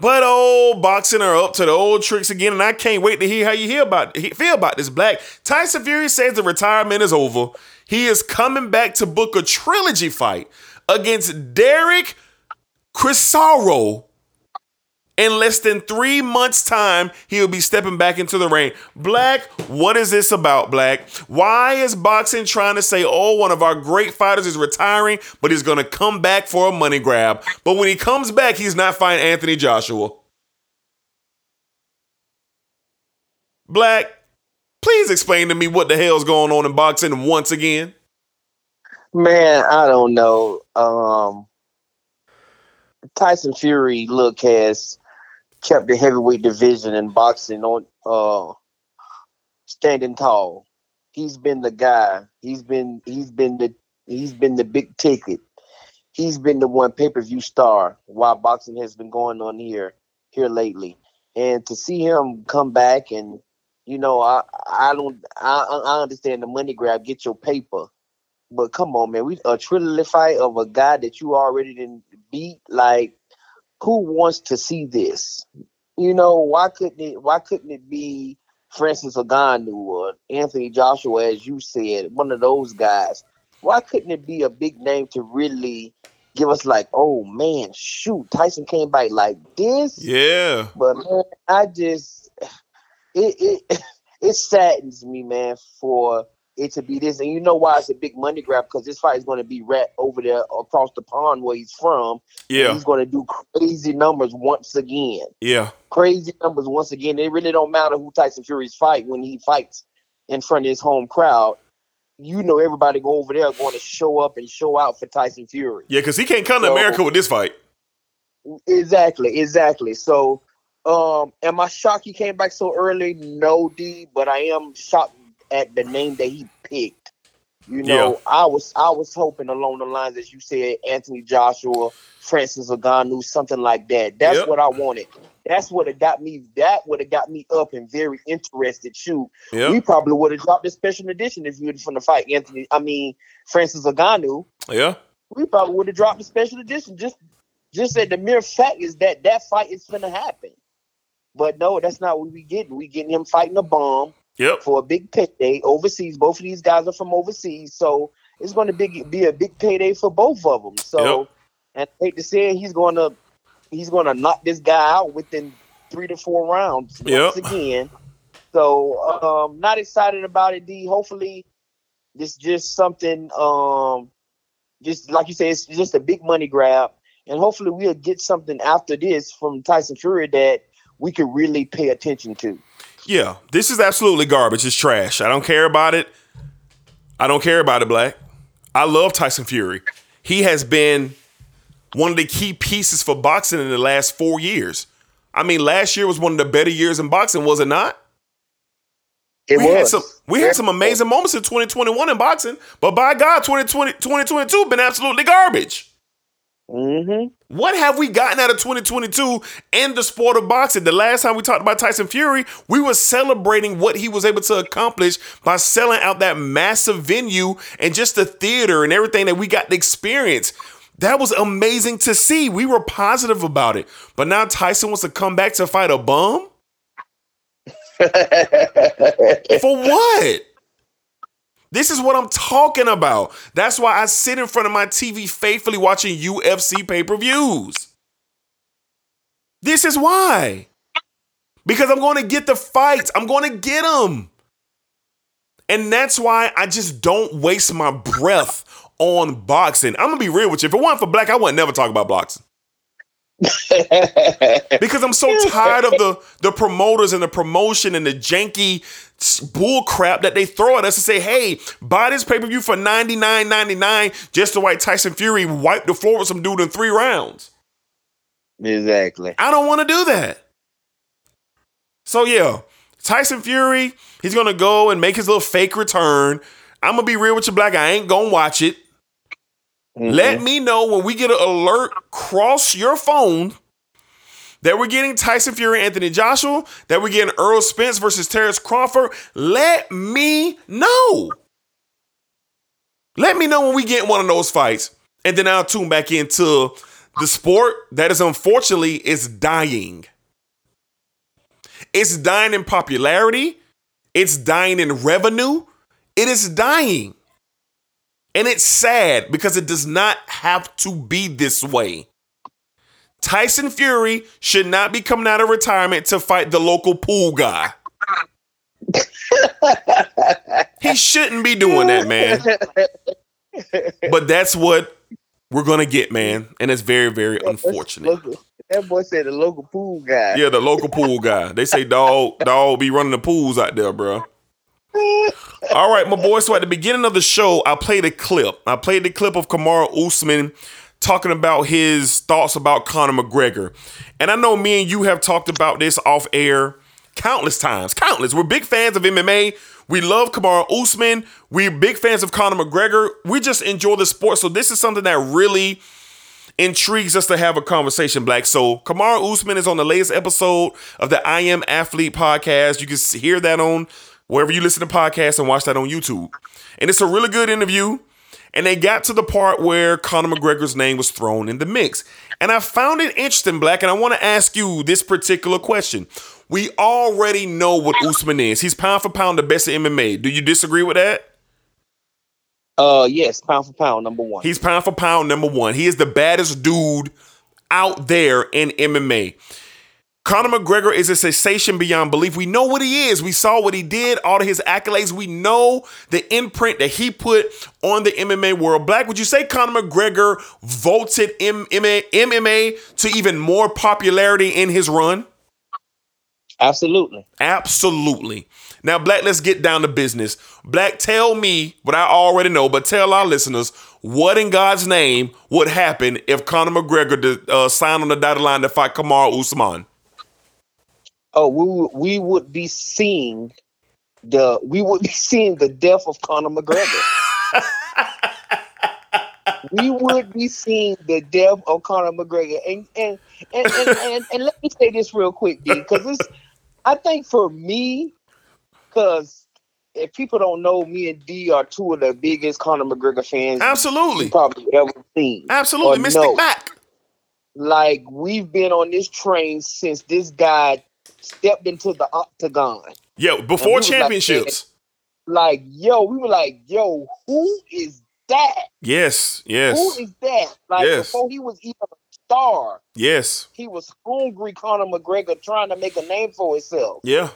But old boxing are up to the old tricks again, and I can't wait to hear how you hear about feel about this. Black Tyson Fury says the retirement is over. He is coming back to book a trilogy fight against Derek Chisora. In less than three months' time, he'll be stepping back into the ring. Black, what is this about, Black? Why is boxing trying to say, oh, one of our great fighters is retiring, but he's going to come back for a money grab? But when he comes back, he's not fighting Anthony Joshua. Black, please explain to me what the hell's going on in boxing once again. Man, I don't know. Um, Tyson Fury, look, has kept the heavyweight division in boxing on uh standing tall. He's been the guy. He's been he's been the he's been the big ticket. He's been the one pay-per-view star while boxing has been going on here here lately. And to see him come back and you know, I I don't I I understand the money grab, get your paper. But come on, man, we a trilogy fight of a guy that you already didn't beat. Like, who wants to see this? You know, why couldn't it? Why couldn't it be Francis Ngannou or Anthony Joshua, as you said, one of those guys? Why couldn't it be a big name to really give us like, oh man, shoot, Tyson came back like this? Yeah. But man, I just it it it saddens me, man, for it to be this. And you know why it's a big money grab? Because this fight is going to be right over there across the pond where he's from. Yeah. he's going to do crazy numbers once again. Yeah. Crazy numbers once again. It really don't matter who Tyson Fury's fight when he fights in front of his home crowd. You know everybody go over there going to show up and show out for Tyson Fury. Yeah, because he can't come to America with this fight. Exactly, exactly. So, um, am I shocked he came back so early? No, D, but I am shocked at the name that he picked. You know, Yeah. I was I was hoping along the lines as you said, Anthony Joshua, Francis Ngannou, something like that. That's Yep. what I wanted. That's what it got me. That would have got me up and very interested. Shoot, Yeah. we probably would have dropped a special edition if you would from the fight, Anthony. I mean, Francis Ngannou Yeah. we probably would have dropped a special edition. Just, just that the mere fact is that that fight is gonna happen. But no, that's not what we getting. We getting him fighting a bomb Yep. for a big payday overseas. Both of these guys are from overseas, so it's going to be be a big payday for both of them. So, Yep. and I hate to say it, he's going to he's going to knock this guy out within three to four rounds Yep. once again. So, um, not excited about it. D. Hopefully, this just something. Um, just like you say, it's just a big money grab, and hopefully we'll get something after this from Tyson Fury that we could really pay attention to. Yeah, this is absolutely garbage. It's trash. I don't care about it. I don't care about it, Black. I love Tyson Fury. He has been one of the key pieces for boxing in the last four years. I mean, last year was one of the better years in boxing, was it not? It we was. had some we had some amazing moments in 2021 in boxing, but by God, 2020, 2022 been absolutely garbage. Mm-hmm. What have we gotten out of 2022 in the sport of boxing? The last time we talked about Tyson Fury, we were celebrating what he was able to accomplish by selling out that massive venue and just the theater and everything that we got to experience. That was amazing to see. We were positive about it. But now Tyson wants to come back to fight a bum? For what? This is what I'm talking about. That's why I sit in front of my TV faithfully watching UFC pay per views. This is why. Because I'm going to get the fights, I'm going to get them. And that's why I just don't waste my breath on boxing. I'm going to be real with you. If it wasn't for black, I wouldn't never talk about boxing. Because I'm so tired of the the promoters and the promotion and the janky bull crap that they throw at us and say, "Hey, buy this pay per view for ninety nine ninety nine just to watch Tyson Fury wipe the floor with some dude in three rounds." exactly. I don't want to do that. So yeah, Tyson Fury, he's gonna go and make his little fake return. I'm gonna be real with you, Black. I ain't gonna watch it. Mhm. Let me know when we get an alert cross your phone that we're getting Tyson Fury, Anthony Joshua, that we're getting Errol Spence versus Terrence Crawford, let me know. Let me know when we get one of those fights, and then I'll tune back into the sport that is unfortunately is dying. It's dying in popularity. It's dying in revenue. It is dying. And it's sad because it does not have to be this way. Tyson Fury should not be coming out of retirement to fight the local pool guy. he shouldn't be doing that, man. But that's what we're gonna get, man. And it's very, very unfortunate. That boy said the local pool guy. Yeah, the local pool guy. They say dog, dog be running the pools out there, bro. All right, my boy. So at the beginning of the show, I played a clip. I played the clip of Kamaru Usman talking about his thoughts about Conor McGregor. And I know me and you have talked about this off air countless times. Countless. We're big fans of MMA. We love Kamaru Usman. We're big fans of Conor McGregor. We just enjoy the sport. So this is something that really intrigues us to have a conversation, Black. So Kamaru Usman is on the latest episode of the I Am Athlete podcast. You can hear that on wherever you listen to podcasts and watch that on YouTube. And it's a really good interview. And they got to the part where Conor McGregor's name was thrown in the mix. And I found it interesting, Black, and I want to ask you this particular question. We already know what Usman is. He's pound for pound the best in MMA. Do you disagree with that? Uh, yes, pound for pound, number one. He's pound for pound number one. He is the baddest dude out there in MMA. Conor McGregor is a sensation beyond belief. We know what he is. We saw what he did, all of his accolades. We know the imprint that he put on the MMA world. Black, would you say Conor McGregor vaulted MMA, MMA to even more popularity in his run? Absolutely. Absolutely. Now, Black, let's get down to business. Black, tell me what I already know, but tell our listeners what in God's name would happen if Conor McGregor did, uh, signed on the dotted line to fight Kamaru Usman. Oh, we would- we would be seeing the we would be seeing the death of Conor McGregor. we would be seeing the death of Conor McGregor, and and and and, and, and let me say this real quick, D, because it's I think for me, because if people don't know, me and D are two of the biggest Conor McGregor fans Absolutely. probably ever seen. Absolutely. Mystic know. Mac. Like we've been on this train since this guy stepped into the octagon. Yeah, before was like, championships. Like, yo, we were like, yo, who is that? Yes, yes, Who is that? Like Yes. before he was even a star, yes. he was hungry Conor McGregor trying to make a name for himself. Yeah,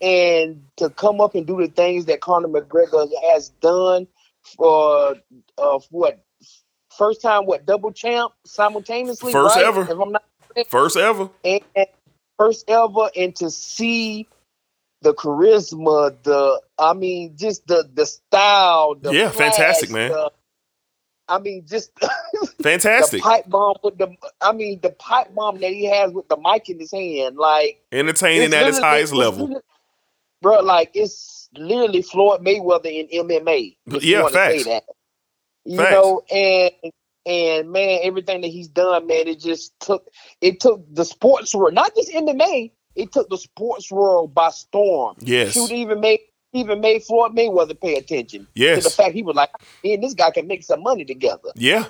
And to come up and do the things that Conor McGregor has done for uh what first time what double champ simultaneously? First right? ever. If I'm not first ever. and, and first ever and to see the charisma the i mean just the the style the Yeah, fantastic, man. the- i mean just the Fantastic. pipe bomb with the i mean the pipe bomb that he has with the mic in his hand like Entertaining it's at its highest it's level. bro like it's literally floyd mayweather in mma Yeah, facts. that. you Facts. know and and man everything that he's done man it just took it took the sports world not just mma it took the sports world by storm Yes. shoot even made even made floyd mayweather pay attention to the fact he was like me and this guy can make some money together Yeah.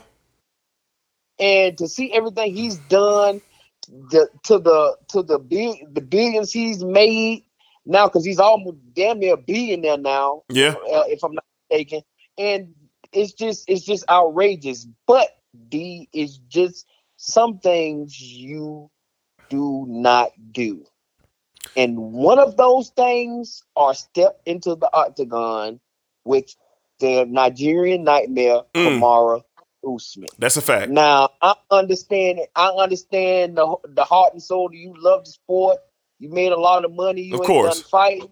and to see everything he's done the, to the to the big the billions he's made now because he's almost damn near a billionaire now Yeah. uh, if i'm not mistaken and it's just it's just outrageous but d is just some things you do not do and one of those things are step into the octagon with the nigerian nightmare Mm. kamaru usman That's a fact. now I understand it. I understand the the heart and soul. that You love the sport. You made a lot of money. You Of ain't course. done fighting.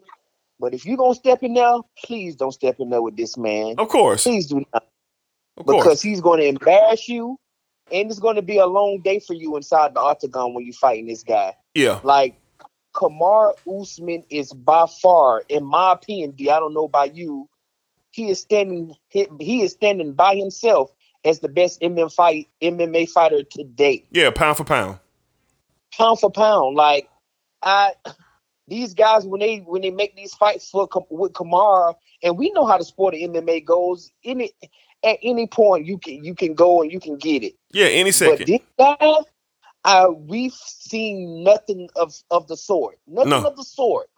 But if you're gonna step in there, please don't step in there with this man. Of course. Please do not, Of course. because he's gonna embarrass you, and it's gonna be a long day for you inside the octagon when you're fighting this guy. Yeah. Like Kamaru Usman is by far, in my opinion, D, I don't know about you, he is standing he, he is standing by himself as the best MMA fight MMA fighter to date. Yeah. Pound for pound. pound for pound. Like I, these guys when they when they make these fights for with Kamaru, and we know how the sport of MMA goes. Any at any point you can you can go and you can get it. Yeah, any second. But this guy, uh, we've seen nothing of of the sort. Nothing No. of the sort.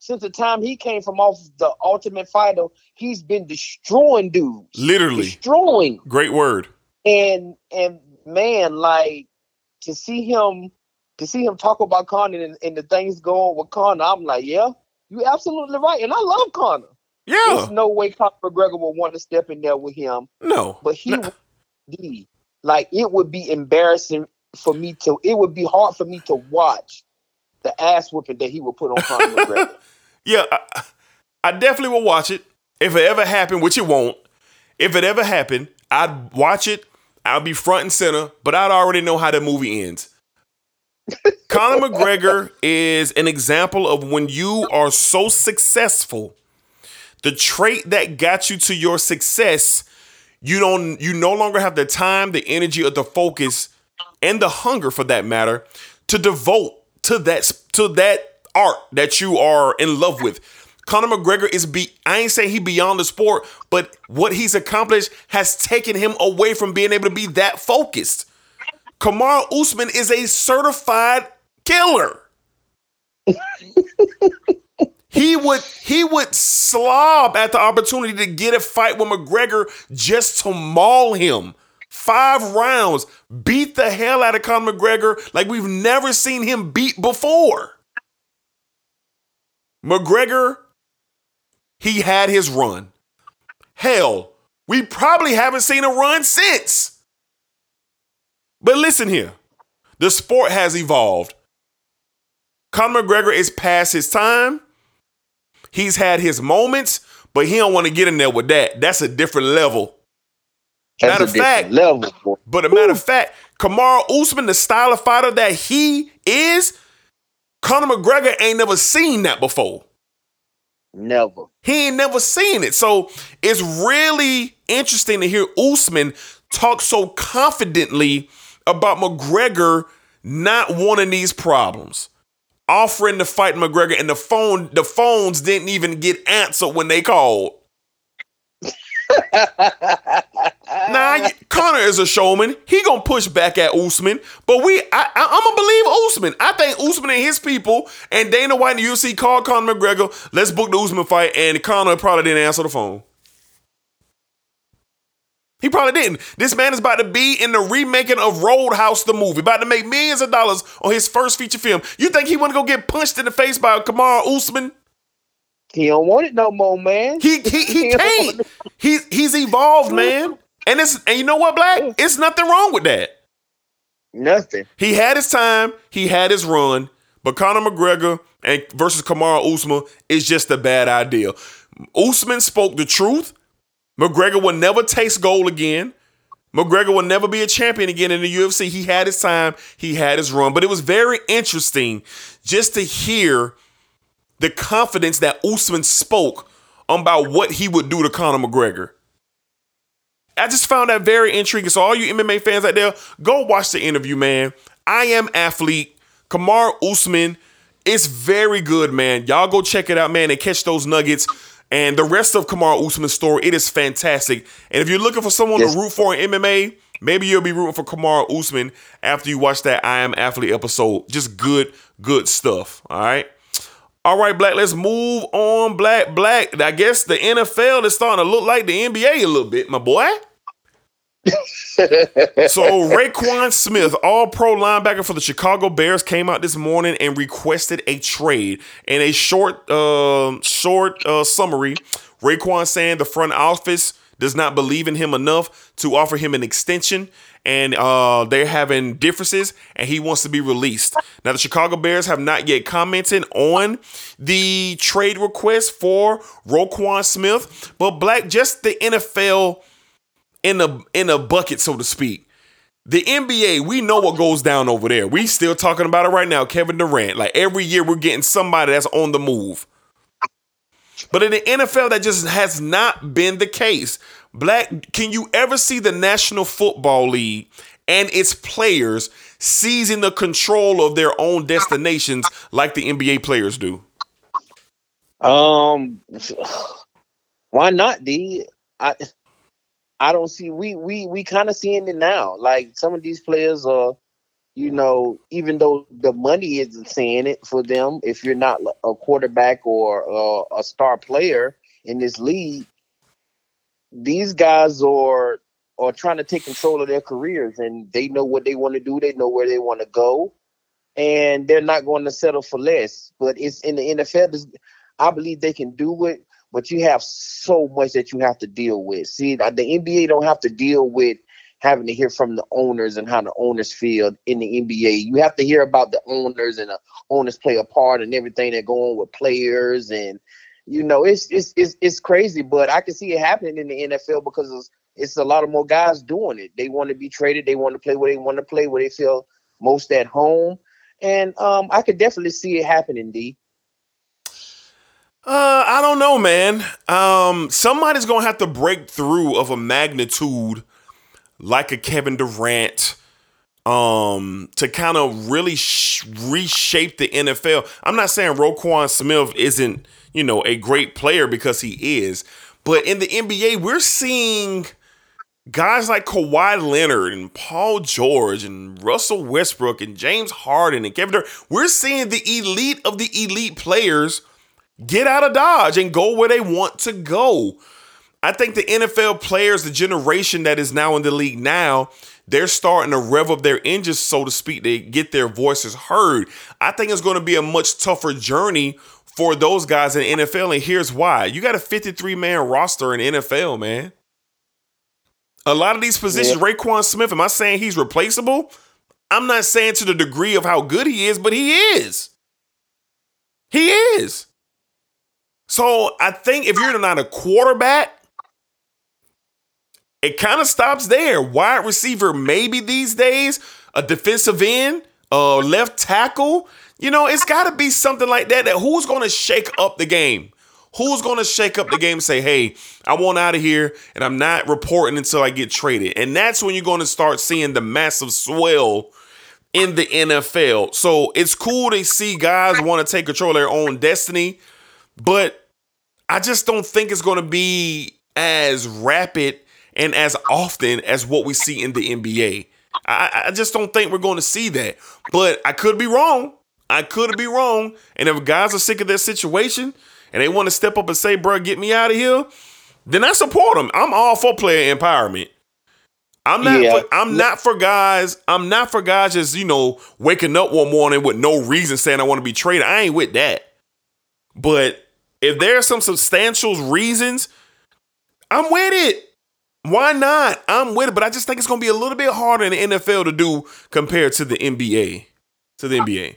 Since the time he came from off the Ultimate Fighter, he's been destroying dudes. Literally. destroying. Great word. And and man, like to see him to see him talk about Conor and, and the things going with Conor, I'm like, yeah, you absolutely right. And I love Conor. Yeah. There's no way Conor McGregor would want to step in there with him No. but he No. would be like it would be embarrassing for me to it would be hard for me to watch the ass whooping that he would put on Conor McGregor. Yeah, I, I definitely will watch it. If it ever happened, which it won't, if it ever happened, I'd watch it. I'll be front and center, but I'd already know how the movie ends. Conor McGregor is an example of when you are so successful, the trait that got you to your success, you don't you no longer have the time, the energy, or the focus, and the hunger for that matter to devote to that to that art that you are in love with. Conor McGregor is be I ain't saying he beyond the sport, but what he's accomplished has taken him away from being able to be that focused. Kamaru Usman is a certified killer. he would he would slob at the opportunity to get a fight with McGregor just to maul him. Five rounds, beat the hell out of Conor McGregor like we've never seen him beat before. McGregor, he had his run. Hell, we probably haven't seen a run since. But listen here, the sport has evolved. Conor McGregor is past his time. He's had his moments, but he don't want to get in there with that. That's a different level. That's Matter a of fact- level. boy. But a matter of fact, Kamaru Usman, the style of fighter that he is, Conor McGregor ain't never seen that before. Never. He ain't never seen it. So it's really interesting to hear Usman talk so confidently about McGregor not wanting these problems. Offering to fight McGregor and the phone, the phones didn't even get answered when they called. Nah, Conor is a showman. He gonna push back at Usman, but we, I, I, I'm gonna believe Usman. I think Usman and his people and Dana White and the UFC called Conor McGregor. Let's book the Usman fight, and Conor probably didn't answer the phone. He probably didn't. This man is about to be in the remaking of Roadhouse, the movie, about to make millions of dollars on his first feature film. You think he want to go get punched in the face by Kamaru Usman? He don't want it no more, man. He he he can't. want it. He he's evolved, man. And it's and you know what, Black? It's nothing wrong with that. Nothing. He had his time, he had his run, but Conor McGregor and versus Kamaru Usman is just a bad idea. Usman spoke the truth. McGregor will never taste gold again. McGregor will never be a champion again in the UFC. He had his time, he had his run, but it was very interesting just to hear the confidence that Usman spoke about what he would do to Conor McGregor. I just found that very intriguing. So, all you MMA fans out there, go watch the interview, man. I am athlete. Kamaru Usman is very good, man. Y'all go check it out, man, and catch those nuggets. And the rest of Kamaru Usman's story, it is fantastic. And if you're looking for someone Yes. to root for in MMA, maybe you'll be rooting for Kamaru Usman after you watch that I Am Athlete episode. Just good, good stuff. All right. All right, Black, let's move on. Black, Black. I guess the NFL is starting to look like the NBA a little bit, my boy. So Roquan Smith, all pro linebacker for the Chicago Bears, came out this morning and requested a trade. In a short, uh, short uh, summary, Roquan saying the front office does not believe in him enough to offer him an extension, and uh, they're having differences, and he wants to be released. Now, the Chicago Bears have not yet commented on the trade request for Roquan Smith, but Black, just the NFL in a in a bucket, so to speak. The NBA, we know what goes down over there. We still talking about it right now. Kevin Durant. Like every year, we're getting somebody that's on the move. But in the NFL, that just has not been the case. Black, can you ever see the National Football League and its players seizing the control of their own destinations like the NBA players do? Um, why not, D? I I don't see. We we we kind of seeing it now. Like some of these players are, you know, even though the money isn't saying it for them, if you're not a quarterback or uh, a star player in this league, these guys are are trying to take control of their careers, and they know what they want to do. They know where they want to go, and they're not going to settle for less. But it's in the NFL. I believe they can do it, but you have so much that you have to deal with. See, the NBA don't have to deal with having to hear from the owners and how the owners feel in the NBA. You have to hear about the owners and the owners play a part and everything that go on with players and you know it's it's it's, it's crazy, but I can see it happening in the NFL because it's, it's a lot of more guys doing it. They want to be traded. They want to play where they want to play, where they feel most at home. And um, I could definitely see it happening, D. Uh, I don't know, man. Um, somebody's gonna have to break through of a magnitude like a Kevin Durant, um, to kind of really sh- reshape the NFL. I'm not saying Roquan Smith isn't, you know, a great player because he is, but in the NBA, we're seeing guys like Kawhi Leonard and Paul George and Russell Westbrook and James Harden and Kevin Durant. We're seeing the elite of the elite players get out of Dodge and go where they want to go. I think the NFL players, the generation that is now in the league now, they're starting to rev up their engines, so to speak, to get their voices heard. I think it's going to be a much tougher journey for those guys in NFL. And here's why you got a 53 man roster in NFL, man. A lot of these positions, yeah. Roquan Smith, am I saying he's replaceable? I'm not saying to the degree of how good he is, but he is. He is. So I think if you're not a quarterback, it kind of stops there. Wide receiver, maybe these days, a defensive end, a left tackle. You know, it's got to be something like that. That who's going to shake up the game? Who's going to shake up the game and say, hey, I want out of here and I'm not reporting until I get traded? And that's when you're going to start seeing the massive swell in the NFL. So it's cool to see guys want to take control of their own destiny, but I just don't think it's going to be as rapid and as often as what we see in the NBA. I, I just don't think we're going to see that. But I could be wrong. I could be wrong. And if guys are sick of their situation and they want to step up and say, bro, get me out of here, then I support them. I'm all for player empowerment. I'm not yeah. for, I'm not for guys, I'm not for guys just, you know, waking up one morning with no reason saying I want to be traded. I ain't with that. But if there are some substantial reasons, I'm with it. Why not? I'm with it, but I just think it's going to be a little bit harder in the NFL to do compared to the NBA. To the NBA.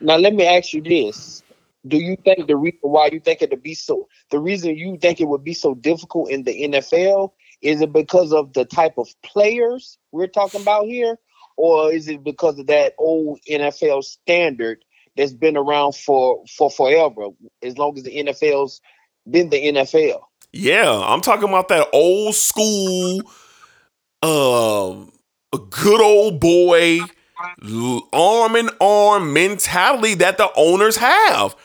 Now let me ask you this: Do you think the reason why you think it would be so the reason you think it would be so difficult in the NFL is it because of the type of players we're talking about here, or is it because of that old NFL standard that's been around for for forever, as long as the NFL's been the NFL. Yeah, I'm talking about that old school, um, a good old boy, arm in arm mentality that the owners have.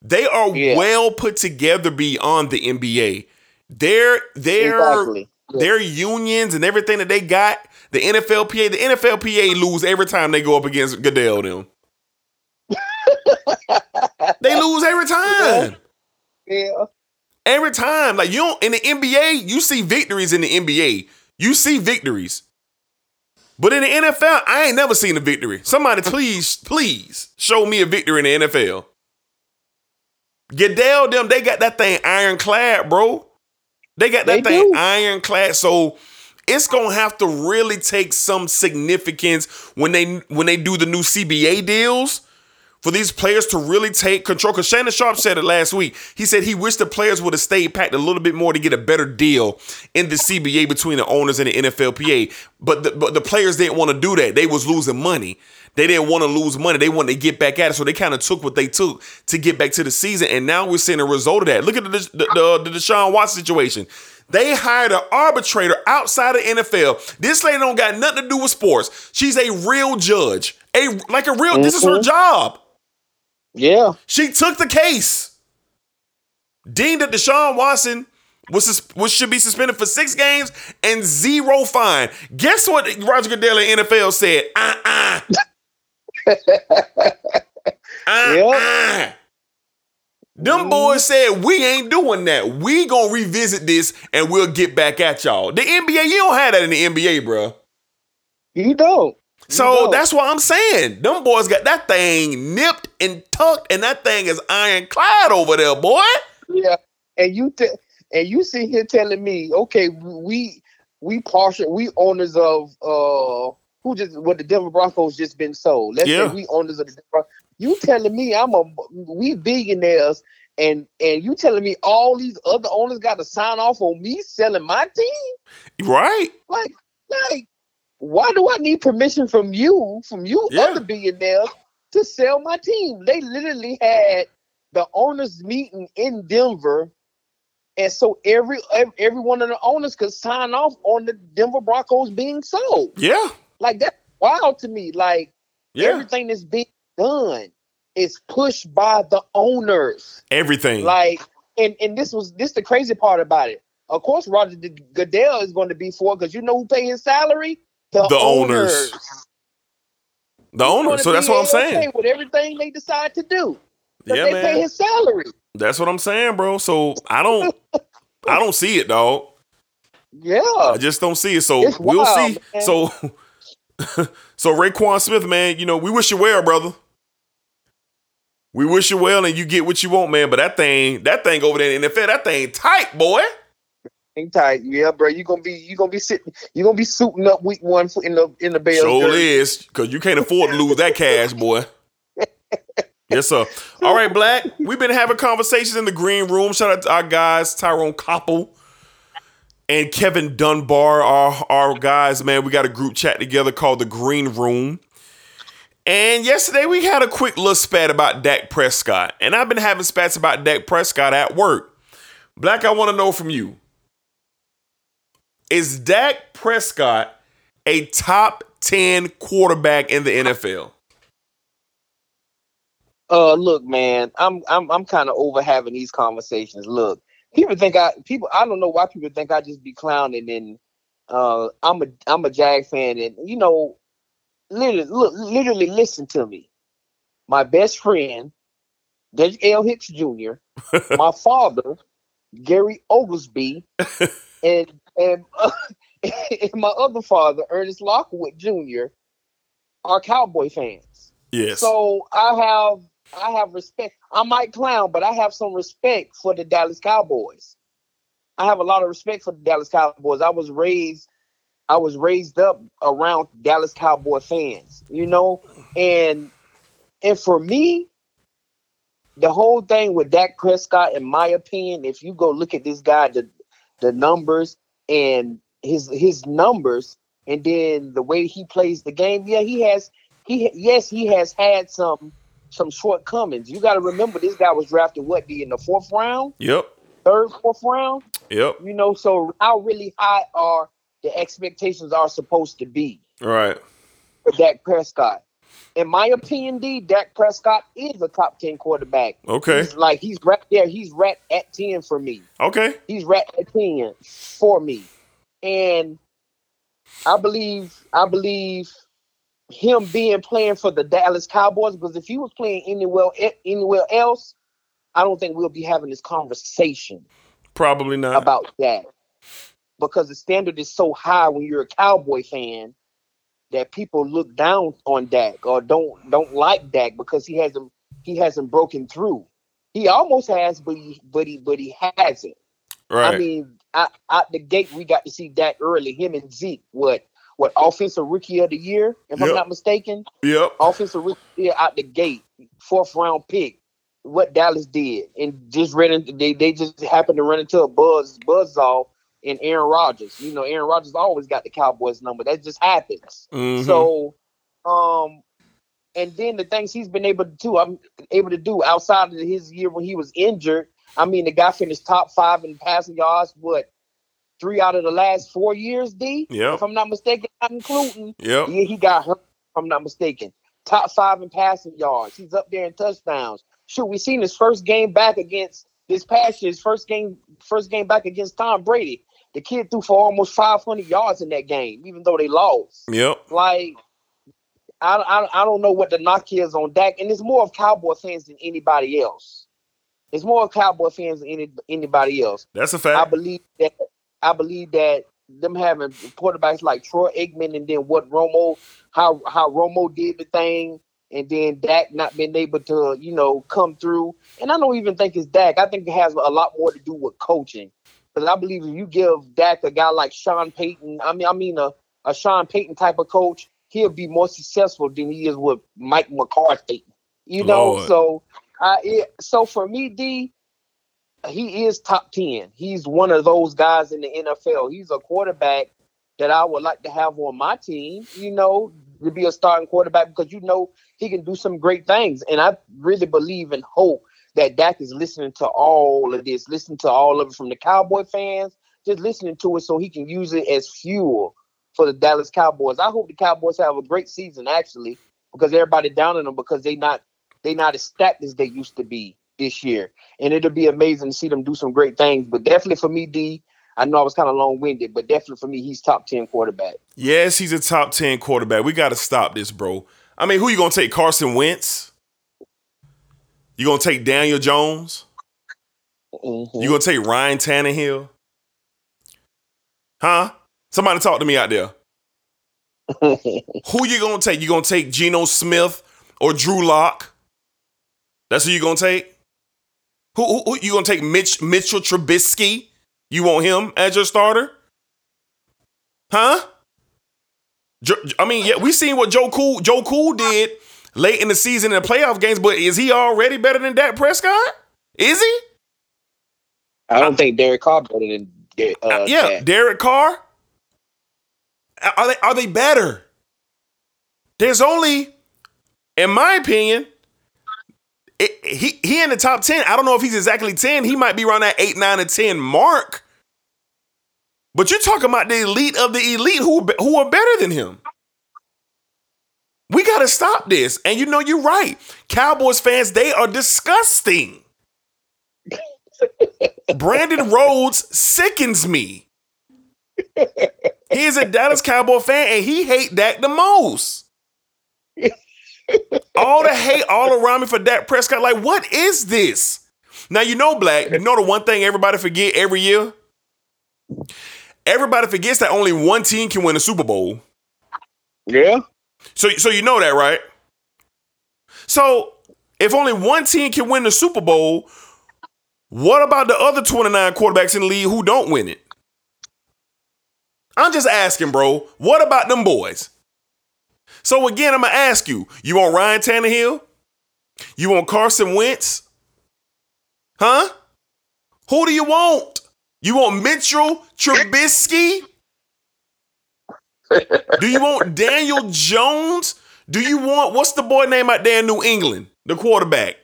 They are yeah. well put together beyond the NBA. Their their exactly. yeah. their unions and everything that they got. The NFLPA, the NFLPA lose every time they go up against Goodell. Them they lose every time. Yeah. Every time. Like you don't in the NBA, you see victories in the NBA. You see victories. But in the NFL, I ain't never seen a victory. Somebody please, please show me a victory in the NFL. Goodell, them, they got that thing ironclad, bro. They got that they thing do. ironclad. So it's gonna have to really take some significance when they when they do the new CBA deals for these players to really take control. Because Shannon Sharpe said it last week. He said he wished the players would have stayed packed a little bit more to get a better deal in the CBA between the owners and the NFLPA. But the, but the players didn't want to do that. They was losing money. They didn't want to lose money. They wanted to get back at it. So they kind of took what they took to get back to the season. And now we're seeing a result of that. Look at the, the, the, the Deshaun Watson situation. They hired an arbitrator outside of NFL. This lady don't got nothing to do with sports. She's a real judge. A like a real. This is her Mhm. job. Yeah. She took the case. Deemed that Deshaun Watson was, was should be suspended for six games and zero fine. Guess what Roger Goodell and NFL said? Uh uh. uh-uh. Them boys said we ain't doing that. We gonna revisit this and we'll get back at y'all. The NBA, you don't have that in the NBA, bro. You don't. So that's what I'm saying. Them boys got that thing nipped and tucked, and that thing is ironclad over there, boy. Yeah, and you te- and you sit here telling me, okay, we we partial, we owners of uh who just what the Denver Broncos just been sold. Let's Yeah. say we owners of the Denver. You telling me I'm a we billionaires, and and you telling me all these other owners got to sign off on me selling my team? Right? Like, like, why do I need permission from you, from you Yeah. other billionaires, to sell my team? They literally had the owners meeting in Denver, and so every every, one of the owners could sign off on the Denver Broncos being sold. Yeah. Like that's wild to me. Like Yeah. everything that's being done is pushed by the owners. Everything. Like, and and this was this the crazy part about it. Of course, Roger Goodell is going to be for because you know who pay his salary? The, The owners. the owner. Gonna So that's what I'm saying. With everything they decide to do, Yeah, they pay his salary. That's what I'm saying, bro. So I don't I don't see it, dog. Yeah, I just don't see it. So It's we'll wild, see. man. So so Roquan Smith, man, you know, we wish you well, brother. We wish you well and you get what you want, man. But that thing, that thing over there in the NFL, that thing tight, boy. Hang tight. Yeah, bro, you gonna be you gonna be sitting you gonna be suiting up week one in the in the Bears. Sure is, because you can't afford to lose that cash, boy. Yes, sir. All right, Black. We've been having conversations in the green room. Shout out to our guys, Tyrone Koppel and Kevin Dunbar, our, our guys, man. We got a group chat together called the Green Room. And yesterday we had a quick little spat about Dak Prescott. And I've been having spats about Dak Prescott at work. Black, I want to know from you. Is Dak Prescott a top 10 quarterback in the NFL? Uh, look, man, I'm I'm I'm kind of over having these conversations. Look, people think I people I don't know why people think I just be clowning and uh I'm a I'm a Jag fan and you know literally look literally listen to me. My best friend, Dej L. Hicks Jr., my father, Gary Oglesby, and and, and my other father, Ernest Lockwood Jr., are Cowboy fans. Yes. So I have I have respect. I might clown, but I have some respect for the Dallas Cowboys. I have a lot of respect for the Dallas Cowboys. I was raised I was raised up around Dallas Cowboy fans, you know, and and for me, the whole thing with Dak Prescott, in my opinion, if you go look at this guy, the the numbers and his his numbers, and then the way he plays the game, yeah, he has he yes he has had some some shortcomings. You got to remember this guy was drafted what D in the fourth round, yep. third, fourth round. Yep. You know, so how really high are the expectations are supposed to be right. for Dak Prescott? In my opinion, D, Dak Prescott is a top ten quarterback. Okay. He's like he's right there. He's right at ten for me. Okay. He's right at ten for me, and I believe I believe him being playing for the Dallas Cowboys because if he was playing anywhere eh, anywhere else, I don't think we'll be having this conversation Probably not. about that because the standard is so high when you're a Cowboy fan that people look down on Dak or don't don't like Dak because he hasn't he hasn't broken through. He almost has, but he but he but he hasn't. right. I mean, out, out the gate, we got to see Dak early. Him and Zeke, what what offensive rookie of the year, if Yep. I'm not mistaken, yep. offensive rookie of the year out the gate, fourth round pick. What Dallas did, and just ran into they they just happened to run into a buzz buzzsaw in Aaron Rodgers. You know, Aaron Rodgers always got the Cowboys number. That just happens. Mhm. So, um, and then the things he's been able to do, I'm able to do outside of his year when he was injured. I mean, the guy finished top five in passing yards. What three out of the last four years, D. Yeah. If I'm not mistaken, not including. Yep. Yeah, he got hurt, if I'm not mistaken. Top five in passing yards. He's up there in touchdowns. Shoot, we seen his first game back against this past year's first game, first game back against Tom Brady. The kid threw for almost 500 yards in that game, even though they lost. Yep. Like, I, I, I don't know what the knock is on Dak, and it's more of Cowboy fans than anybody else. It's more of Cowboy fans than any, anybody else. That's a fact. I believe that I believe that them having quarterbacks like Troy Aikman and then what Romo, how how Romo did the thing, and then Dak not being able to you know come through. And I don't even think it's Dak. I think it has a lot more to do with coaching. Because I believe if you give Dak a guy like Sean Payton, I mean I mean a, a Sean Payton type of coach, he'll be more successful than he is with Mike McCarthy. You know, Lord. so uh, it, so for me, D, he is top 10. He's one of those guys in the NFL. He's a quarterback that I would like to have on my team, you know, to be a starting quarterback because you know he can do some great things. And I really believe and hope that Dak is listening to all of this, listening to all of it from the Cowboy fans, just listening to it so he can use it as fuel for the Dallas Cowboys. I hope the Cowboys have a great season actually because everybody down on them because they not they not as stacked as they used to be this year. And it'll be amazing to see them do some great things. But definitely for me, D, I know I was kind of long winded, but definitely for me, he's top 10 quarterback. Yes, he's a top 10 quarterback. We got to stop this, bro. I mean, who you going to take? Carson Wentz? You going to take Daniel Jones? Mhm. You going to take Ryan Tannehill? Huh? Somebody talk to me out there. Who you going to take? You going to take Geno Smith or Drew Lock? That's who you going to take? Who, who, who you going to take Mitch Mitchell Trubisky? You want him as your starter? Huh? I mean, yeah, we seen what Joe Cool Joe Cool did late in the season in the playoff games, but is he already better than Dak Prescott? Is he? I don't think Derek Carr better than uh, yeah, Dak. Derek Carr. Are they are they better? There's only, in my opinion, it, he he in the top ten. I don't know if he's exactly ten. He might be around that eight, nine, or ten mark. But you're talking about the elite of the elite who who are better than him. We got to stop this. And you know, you're right. Cowboys fans, they are disgusting. Brandon Rhodes sickens me. He is a Dallas Cowboy fan and he hate Dak the most. all the hate all around me for Dak Prescott. Like, what is this? Now you know, Black. You know the one thing everybody forget every year. Everybody forgets that only one team can win a Super Bowl. Yeah. So, so you know that, right? So, if only one team can win the Super Bowl, what about the other 29 quarterbacks in the league who don't win it? I'm just asking, bro. What about them boys? So again, I'm gonna ask you: You want Ryan Tannehill? You want Carson Wentz? Huh? Who do you want? You want Mitchell Trubisky? Do you want Daniel Jones? Do you want what's the boy name out there in New England? The quarterback.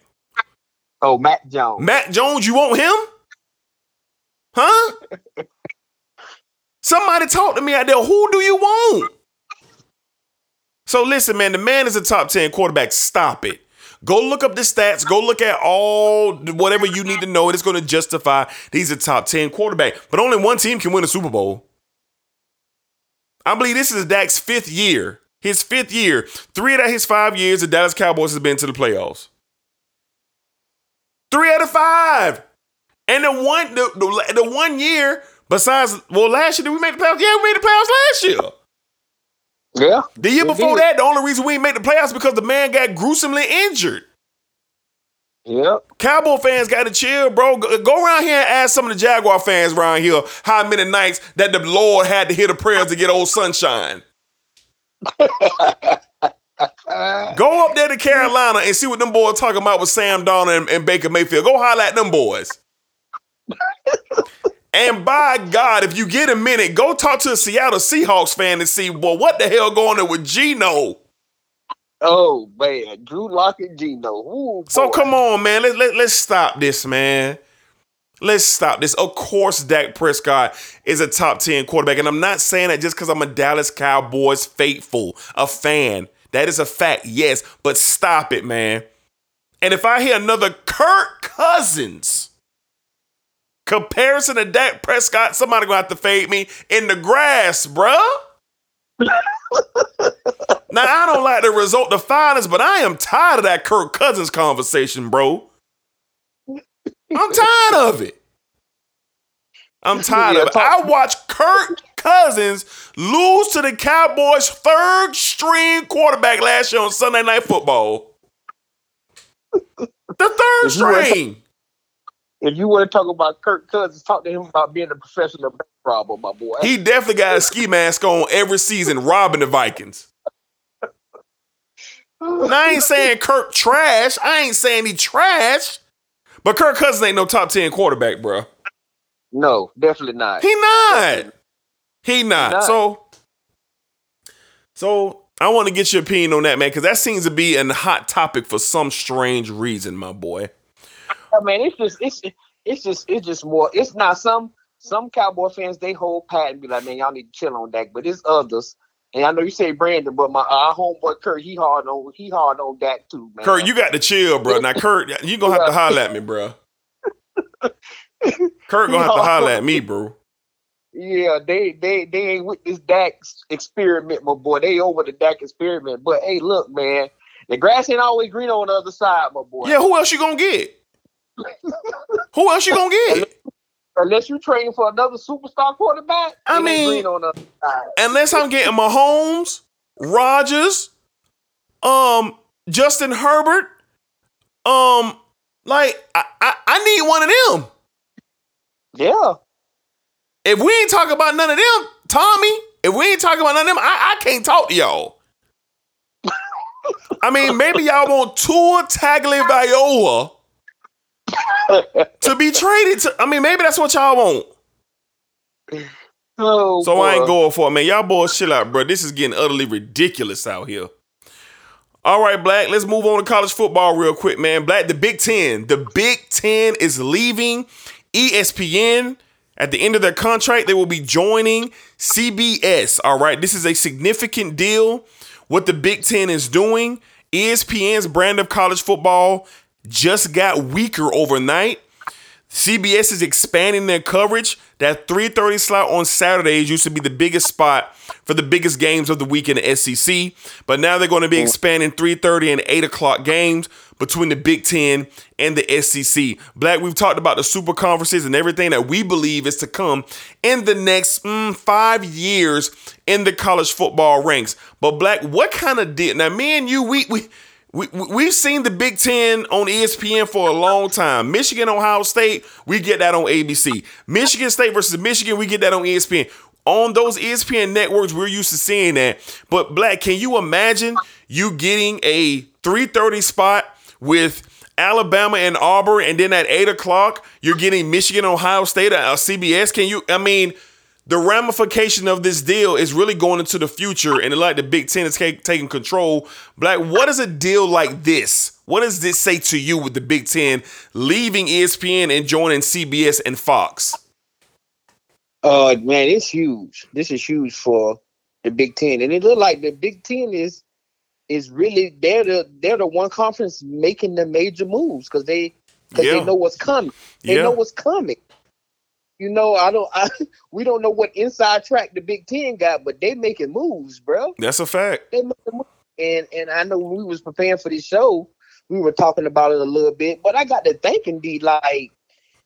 Oh, Mac Jones. Mac Jones, you want him? Huh? Somebody talk to me out there. Who do you want? So listen, man, the man is a top 10 quarterback. Stop it. Go look up the stats. Go look at all whatever you need to know. It's going to justify he's a top 10 quarterback. But only one team can win a Super Bowl. I believe this is Dak's fifth year. His fifth year. Three out of his five years, the Dallas Cowboys has been to the playoffs. Three out of five. And the one the, the, the one year, besides, well, last year, did we make the playoffs? Yeah, we made the playoffs last year. Yeah. The year before did. that, the only reason we didn't the playoffs because the man got gruesomely injured. Yep. Cowboy fans got to chill, bro. Go, go around here and ask some of the Jaguar fans around here how many nights that the Lord had to hear the prayers to get old sunshine. Go up there to Carolina and see what them boys talking about with Sam Darnold and, and Baker Mayfield. Go holler at them boys. and by God, if you get a minute, go talk to a Seattle Seahawks fan and see, well, what the hell going on with Geno? Oh man, Drew Lock and Geno. Ooh, So come on, man. Let, let, let's stop this, man. Let's stop this. Of course, Dak Prescott is a top 10 quarterback. And I'm not saying that just because I'm a Dallas Cowboys faithful, a fan. That is a fact, yes. But stop it, man. And if I hear another Kirk Cousins comparison to Dak Prescott, somebody gonna have to fade me in the grass, bruh. now I don't like the result the finest, but I am tired of that Kirk Cousins conversation, bro. I'm tired of it. I'm tired Yeah, of it. I watched Kirk Cousins lose to the Cowboys' third string quarterback last year on Sunday Night Football. The third If you were- string. If you want to talk about Kirk Cousins, talk to him about being a professional problem, my boy. He definitely got a ski mask on every season, robbing the Vikings. Now, I ain't saying Kirk trash. I ain't saying he trash. But Kirk Cousins ain't no top 10 quarterback, bro. no, definitely not. He not. He not. not. So, so I want to get your opinion on that, man, because that seems to be a hot topic for some strange reason, my boy. I mean, it's just it's it's just it's just more. It's not some some Cowboy fans they hold pat and be like, man, y'all need to chill on Dak. But it's others, and I know you say Brandon, but my our homeboy Kurt, he hard on he hard on Dak too, man. Kurt, you got to chill, bro. Now, Kurt, you gonna have to holler at me, bro. Kurt gonna have to holler at me, bro. Yeah, they they they ain't with this Dak experiment, my boy. They over the Dak experiment. But hey, look, man, the grass ain't always green on the other side, my boy. Yeah, who else you gonna get? Who else you gonna get? Unless you train for another superstar quarterback, I mean- on the other side. Unless I'm getting Mahomes, Rodgers, um, Justin Herbert, um, like I, I, I need one of them. Yeah. If we ain't talking about none of them, Tommy, if we ain't talking about none of them, I, I can't talk to y'all. I mean, maybe y'all want Tua Tagovailoa to be traded to. I mean, maybe that's what y'all want. Oh, So I ain't going for it, man. Y'all boys chill out, bro. This is getting utterly ridiculous out here. All right, Black, let's move on to college football real quick, man. Black, the Big Ten. The Big Ten is leaving ESPN. At the end of their contract, they will be joining CBS. All right, this is a significant deal. What the Big Ten is doing, ESPN's brand of college football just got weaker overnight. CBS is expanding their coverage. That 3:30 slot on Saturdays used to be the biggest spot for the biggest games of the week in the SEC, but now they're going to be expanding 3:30 and 8 o'clock games between the Big Ten and the SEC. Black, we've talked about the super conferences and everything that we believe is to come in the next mm, five years in the college football ranks. But Black, what kind of deal? Now, me and you, we we. We, we- we've seen the Big Ten on ESPN for a long time. Michigan, Ohio State, we get that on ABC. Michigan State versus Michigan, we get that on ESPN. On those ESPN networks, we're used to seeing that. But Black, can you imagine you getting a 3:30 spot with Alabama and Auburn, and then at eight o'clock you're getting Michigan, Ohio State, uh, CBS? Can you? I mean, the ramification of this deal is really going into the future, and like the Big Ten is ta- taking control. Black, what does a deal like this? What does this say to you with the Big Ten leaving ESPN and joining CBS and Fox? Uh, man, it's huge. This is huge for the Big Ten, and it look like the Big Ten is is really they're the they're the one conference making the major moves because they because Yeah. they know what's coming. They Yeah. know what's coming. You know, I don't. I, we don't know what inside track the Big Ten got, but they making moves, bro. That's a fact. They making moves. And and I know when we was preparing for this show, we were talking about it a little bit, but I got to thinking, D, like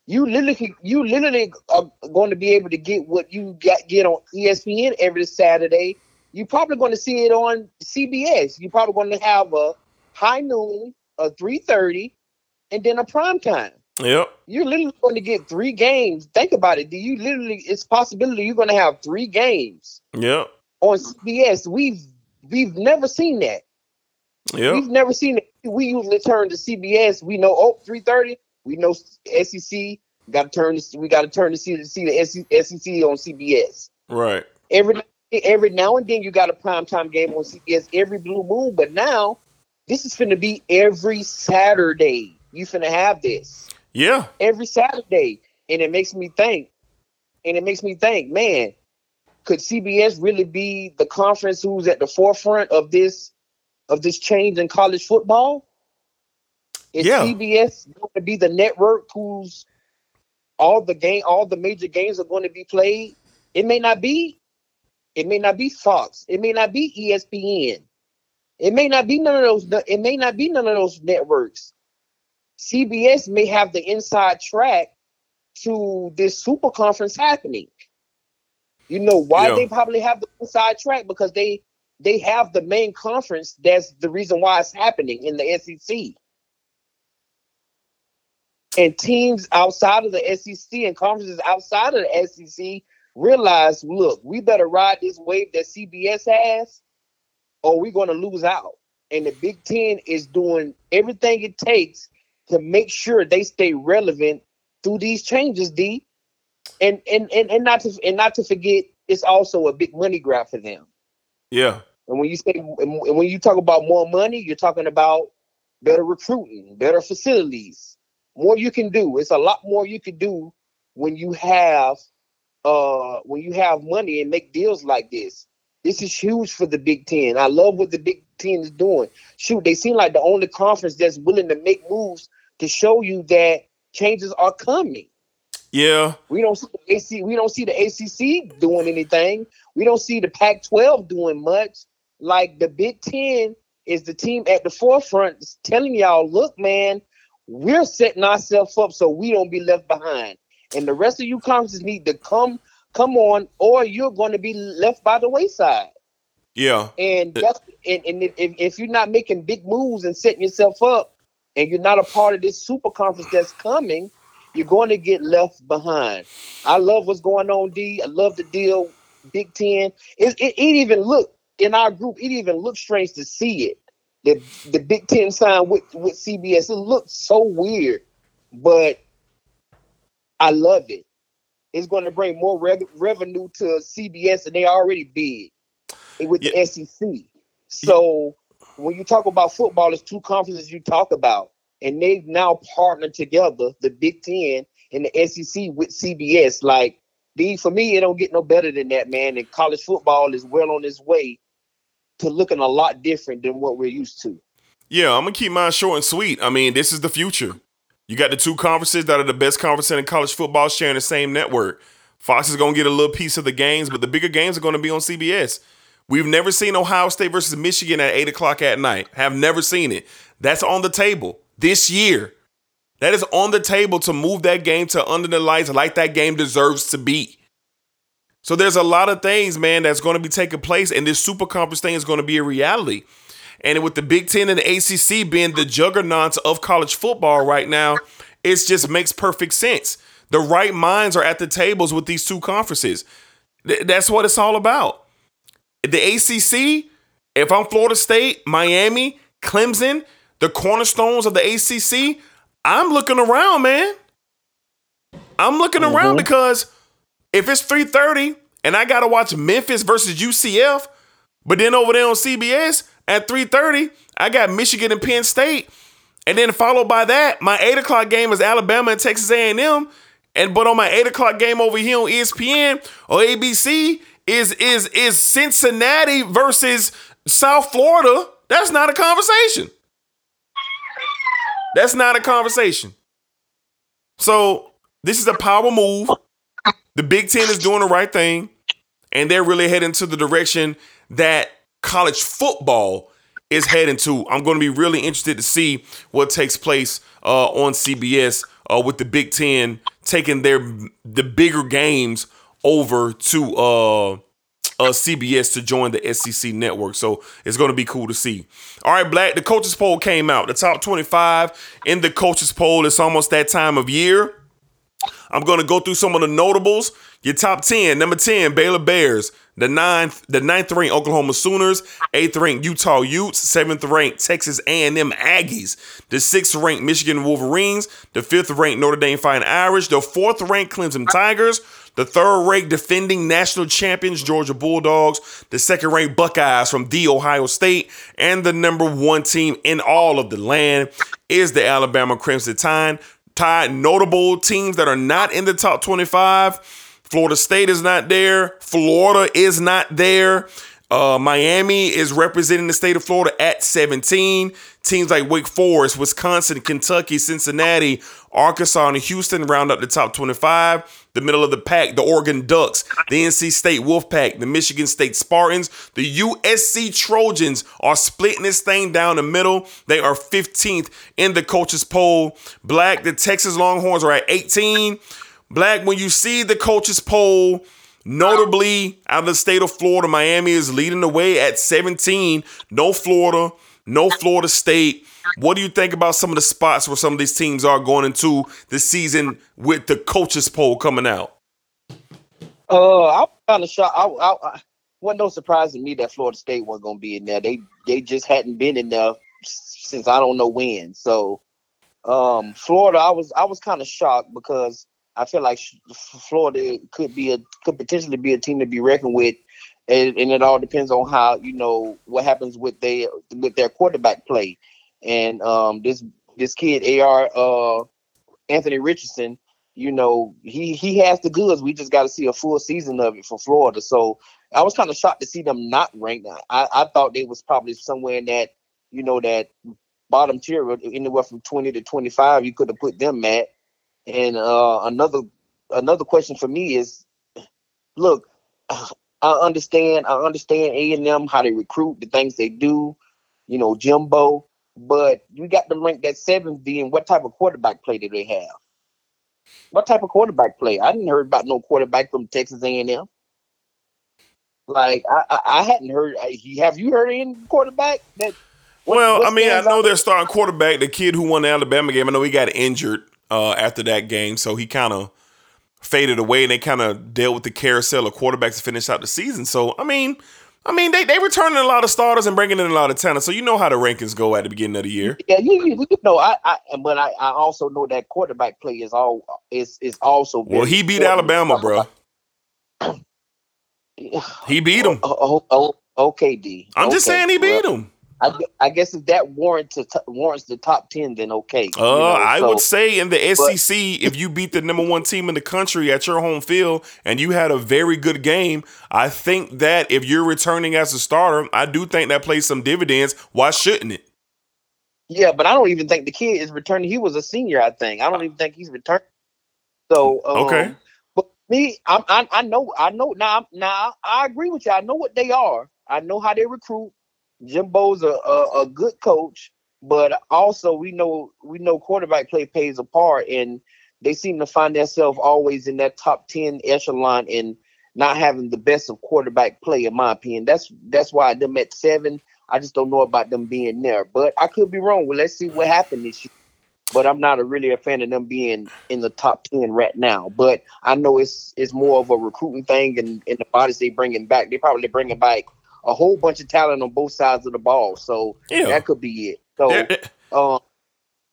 you literally you literally are going to be able to get what you got get on ESPN every Saturday. You're probably going to see it on CBS. You're probably going to have a high noon, a three thirty, and then a prime time. Yep. You're literally going to get three games. Think about it. Do you literally? It's possibility you're going to have three games Yep. on CBS. We've we've never seen that. Yeah. We've never seen it. We usually turn to CBS. We know oh 330. We know SEC. Got to turn to we got to turn to see to see the SEC on CBS. Right. Every every now and then you got a primetime game on CBS every blue moon. But now this is going to be every Saturday. You finna have this Yeah. every Saturday. and it makes me think, and it makes me think, man, could CBS really be the conference who's at the forefront of this of this change in college football? Is Yeah. CBS going to be the network who's all the game, all the major games are going to be played? It may not be. It may not be Fox. It may not be ESPN. It may not be none of those. It may not be none of those networks. CBS may have the inside track to this super conference happening. You know why Yeah. they probably have the inside track because they they have the main conference. That's the reason why it's happening in the SEC. And teams outside of the SEC and conferences outside of the SEC realize, look, we better ride this wave that CBS has, or we're going to lose out. And the Big Ten is doing everything it takes to make sure they stay relevant through these changes, D. And and and, and not to and not to forget, it's also a big money grab for them. Yeah. And when you say and when you talk about more money, you're talking about better recruiting, better facilities, more you can do. It's a lot more you can do when you have uh when you have money and make deals like this. This is huge for the Big Ten. I love what the Big Ten is doing. Shoot, they seem like the only conference that's willing to make moves to show you that changes are coming. Yeah. We don't see the AC, we don't see the ACC doing anything. We don't see the Pac-12 doing much. Like the Big Ten is the team at the forefront telling y'all, look, man, we're setting ourselves up so we don't be left behind. And the rest of you conferences need to come come on, or you're going to be left by the wayside. Yeah. And that's and, and if, if you're not making big moves and setting yourself up, and you're not a part of this super conference that's coming, you're going to get left behind. I love what's going on, D. I love the deal, Big Ten. It, it, it even looked in our group. It even looked strange to see it. The the Big Ten sign with with CBS. It looks so weird, but I love it. It's going to bring more rev- revenue to CBS, and they already big with the SEC. So when you talk about football, there's two conferences you talk about, and they've now partnered together, the Big Ten and the SEC with CBS. Like, D, for me, it don't get no better than that, man. And college football is well on its way to looking a lot different than what we're used to. Yeah, I'm gonna keep mine short and sweet. I mean, this is the future. You got the two conferences that are the best conference in college football sharing the same network. Fox is gonna get a little piece of the games, but the bigger games are gonna be on CBS. We've never seen Ohio State versus Michigan at eight o'clock at night. Have never seen it. That's on the table this year. That is on the table to move that game to under the lights like that game deserves to be. So there's a lot of things, man, that's going to be taking place, and this super conference thing is going to be a reality. And with the Big Ten and the ACC being the juggernauts of college football right now, it just makes perfect sense. The right minds are at the tables with these two conferences. Th- that's what it's all about. The ACC, if I'm Florida State, Miami, Clemson, the cornerstones of the ACC, I'm looking around, man. I'm looking mm-hmm. around because if it's 3:30 and I gotta watch Memphis versus UCF, but then over there on CBS at 3:30, I got Michigan and Penn State, and then followed by that, my eight o'clock game is Alabama and Texas A&M, and but on my eight o'clock game over here on ESPN or ABC is is is Cincinnati versus South Florida. That's not a conversation. That's not a conversation. So this is a power move. The Big Ten is doing the right thing, and they're really heading to the direction that college football is heading to. I'm going to be really interested to see what takes place uh, on CBS uh, with the Big Ten taking their the bigger games over to uh, uh, CBS to join the SEC network. So it's going to be cool to see. All right, Black, the coaches poll came out. The top 25 in the coaches poll. It's almost that time of year. I'm going to go through some of the notables. Your top 10. Number 10, Baylor Bears. The ninth, the ninth ranked Oklahoma Sooners. Eighth ranked Utah Utes. Seventh ranked Texas A&M Aggies. The sixth ranked Michigan Wolverines. The fifth ranked Notre Dame Fighting Irish. The fourth ranked Clemson Tigers. The third ranked defending national champions Georgia Bulldogs. The second ranked Buckeyes from the Ohio State. And the number one team in all of the land is the Alabama Crimson Tide. Ty, notable teams that are not in the top 25. Florida State is not there. Florida is not there. Uh, Miami is representing the state of Florida at 17. Teams like Wake Forest, Wisconsin, Kentucky, Cincinnati, Arkansas, and Houston round up the top 25. The middle of the pack, the Oregon Ducks, the NC State Wolfpack, the Michigan State Spartans, the USC Trojans are splitting this thing down the middle. They are 15th in the coaches poll. Black, the Texas Longhorns are at 18. Black, when you see the coaches poll, notably out of the state of Florida, Miami is leading the way at 17. No Florida, no Florida State. What do you think about some of the spots where some of these teams are going into the season with the coaches poll coming out? Uh, I'm kind of shocked. I, I, I wasn't no surprise to me that Florida State wasn't going to be in there. They they just hadn't been in there since I don't know when. So, um, Florida, I was I was kind of shocked because I feel like Florida could be a could potentially be a team to be reckoned with, and, and it all depends on how you know what happens with their with their quarterback play, and um, this this kid Ar uh, Anthony Richardson, you know he he has the goods. We just got to see a full season of it for Florida. So I was kind of shocked to see them not ranked. I I thought they was probably somewhere in that you know that bottom tier, anywhere from twenty to twenty five. You could have put them at. And uh, another another question for me is, look, I understand I understand A and M how they recruit, the things they do, you know, Jimbo, but you got them ranked at seventh. And what type of quarterback play do they have? What type of quarterback play? I didn't heard about no quarterback from Texas A and M. Like I, I, I hadn't heard. Have you heard any quarterback that? What, well, I mean, I know they're starting quarterback, the kid who won the Alabama game. I know he got injured uh, after that game, so he kind of faded away, and they kind of dealt with the carousel of quarterbacks to finish out the season. So, I mean, I mean, they they returning a lot of starters and bringing in a lot of talent. So you know how the rankings go at the beginning of the year. Yeah, you, you, you know, I, I but I, I also know that quarterback play is all is is also well. He beat Alabama, bro. he beat him. Oh, oh, oh, okay, D. I'm okay, just saying he beat him. I, I guess if that warrants t- warrants the top ten, then okay. Uh, know, I so, would say in the SEC, if you beat the number one team in the country at your home field and you had a very good game, I think that if you're returning as a starter, I do think that plays some dividends. Why shouldn't it? Yeah, but I don't even think the kid is returning. He was a senior, I think. I don't even think he's returned. So um, okay, but me, I'm, I I know I know now. Now I agree with you. I know what they are. I know how they recruit. Jimbo's a, a, a good coach, but also we know we know quarterback play pays a part, and they seem to find themselves always in that top ten echelon and not having the best of quarterback play, in my opinion. That's that's why them at seven. I just don't know about them being there, but I could be wrong. Well, let's see what happened this year. But I'm not a, really a fan of them being in the top ten right now. But I know it's it's more of a recruiting thing, and, and the bodies they bringing back, they probably bringing back a whole bunch of talent on both sides of the ball. So yeah. that could be it. So, um,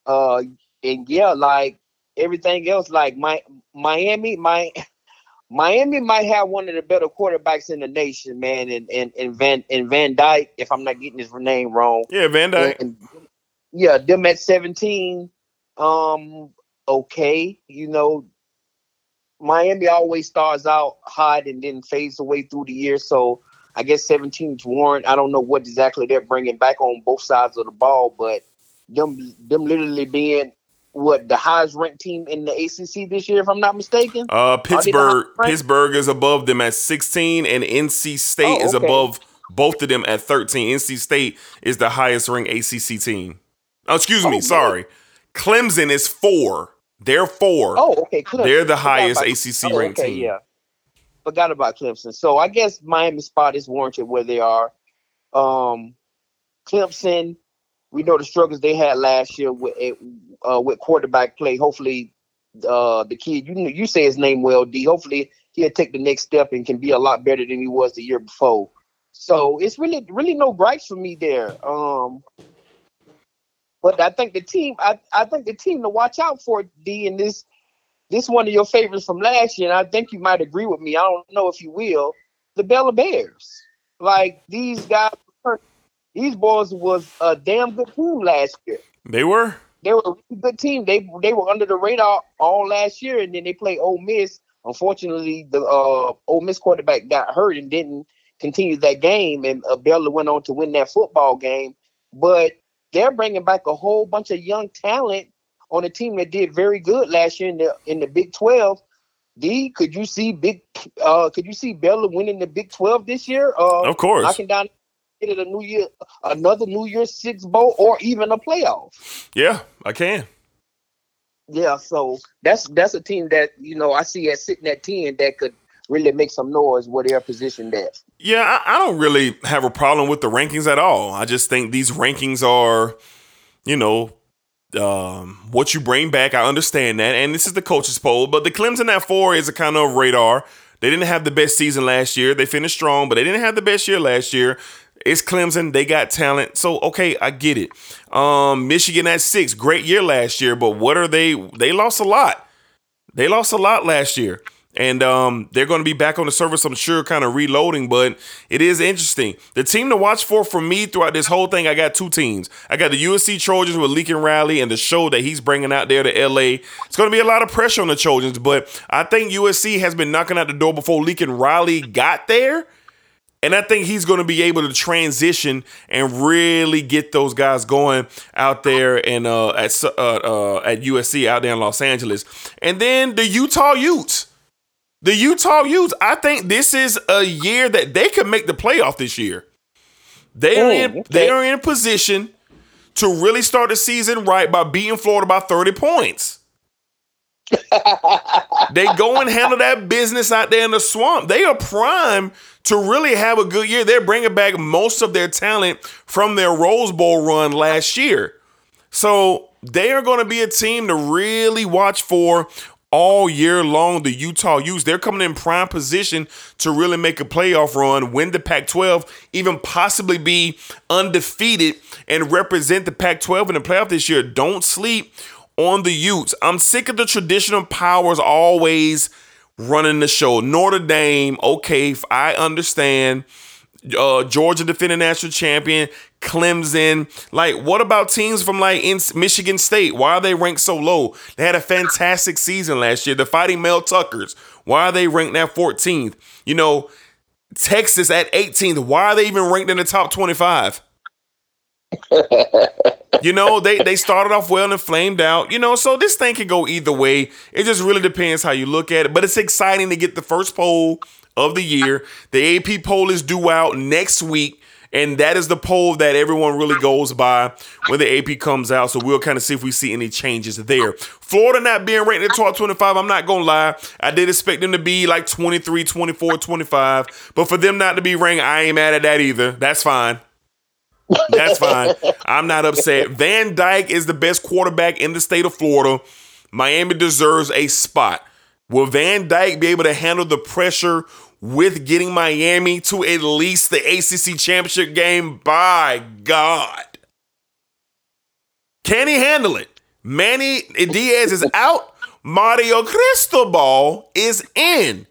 uh, and yeah, like everything else, like my Miami, my Miami might have one of the better quarterbacks in the nation, man. And and, and Van and Van Dyke, if I'm not getting his name wrong. Yeah, Van Dyke. And, yeah, them at 17. Um, okay, you know, Miami always starts out hot and then fades away through the year. So I guess 17's warrant. I don't know what exactly they're bringing back on both sides of the ball, but them them literally being what the highest ranked team in the ACC this year, if I'm not mistaken. Uh, Pittsburgh. Pittsburgh is above them at 16, and NC State oh, okay. is above both of them at 13. NC State is the highest ranked ACC team. Oh, excuse me. Oh, sorry, Clemson is four. They're four. Oh, okay. Clemson. They're the highest ACC oh, ranked okay, team. Yeah forgot about Clemson. So I guess Miami spot is warranted where they are. Um, Clemson, we know the struggles they had last year with uh, with quarterback play. Hopefully, uh, the kid you you say his name well, D. Hopefully, he'll take the next step and can be a lot better than he was the year before. So it's really really no gripes for me there. Um, but I think the team, I, I think the team to watch out for D in this this one of your favorites from last year, and I think you might agree with me. I don't know if you will. The Baylor Bears, like these guys, these boys was a damn good team last year. They were. they were a really good team. They they were under the radar all last year, and then they played Ole Miss. Unfortunately, the uh, Ole Miss quarterback got hurt and didn't continue that game, and uh, Baylor went on to win that football game. But they're bringing back a whole bunch of young talent on a team that did very good last year in the in the Big Twelve. D, could you see big? Uh, could you see Baylor winning the Big Twelve this year? Uh, Of course. knocking down get a New Year, another New Year's Six bowl, or even a playoff. Yeah, I can. Yeah, so that's that's a team that you know I see as sitting at ten that could really make some noise where they're positioned at. Yeah, I, I don't really have a problem with the rankings at all. I just think these rankings are, you know, um, what you bring back. I understand that, and this is the coaches poll. But the Clemson at four is a kind of radar. They didn't have the best season last year. They finished strong, but they didn't have the best year last year. It's Clemson. They got talent. So, okay, I get it. Um, Michigan at six. Great year last year, but what are they? They lost a lot. They lost a lot last year. And um, they're going to be back on the service, I'm sure, kind of reloading. But it is interesting. The team to watch for for me throughout this whole thing, I got two teams. I got the USC Trojans with Lincoln Riley and the show that he's bringing out there to LA. It's going to be a lot of pressure on the Trojans, but I think USC has been knocking out the door before Lincoln Riley got there. And I think he's going to be able to transition and really get those guys going out there and uh, at uh, uh, at USC out there in Los Angeles. And then the Utah Utes. The Utah Utes, I think this is a year that they could make the playoff this year. They are Oh, in, okay. they are in a position to really start the season right by beating Florida by 30 points. they go and handle that business out there in the swamp. They are primed to really have a good year. They're bringing back most of their talent from their Rose Bowl run last year. So they are going to be a team to really watch for all year long. The Utah Utes, they're coming in prime position to really make a playoff run, win the Pac 12, even possibly be undefeated and represent the Pac 12 in the playoff this year. Don't sleep on the Utes. I'm sick of the traditional powers always running the show. Notre Dame, okay, I understand uh, Georgia defending national champion, Clemson. Like, what about teams from like in Michigan State? Why are they ranked so low? They had a fantastic season last year. The Fighting Mel Tuckers. Why are they ranked at 14th? You know, Texas at 18th. Why are they even ranked in the top 25? you know, they they started off well and flamed out. You know, so this thing can go either way. It just really depends how you look at it. But it's exciting to get the first poll of the year. The AP poll is due out next week. And that is the poll that everyone really goes by when the AP comes out. So we'll kind of see if we see any changes there. Florida not being ranked in the top 25, I'm not going to lie. I did expect them to be like 23, 24, 25. But for them not to be ranked, I ain't mad at that either. That's fine. That's fine. I'm not upset. Van Dyke is the best quarterback in the state of Florida. Miami deserves a spot. Will Van Dyke be able to handle the pressure with getting Miami to at least the ACC championship game? By God. Can he handle it? Manny Diaz is out. Mario Cristobal is in.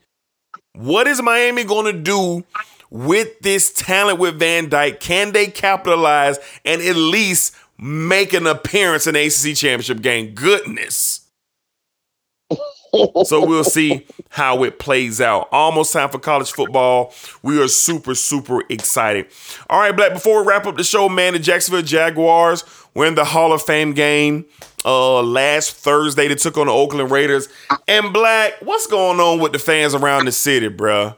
What is Miami going to do with this talent with Van Dyke? Can they capitalize and at least make an appearance in ACC championship game? Goodness. So we'll see how it plays out. Almost time for college football. We are super, super excited. All right, Black, before we wrap up the show, man, the Jacksonville Jaguars were in the Hall of Fame game uh last Thursday. They took on the Oakland Raiders. And Black, what's going on with the fans around the city, bruh?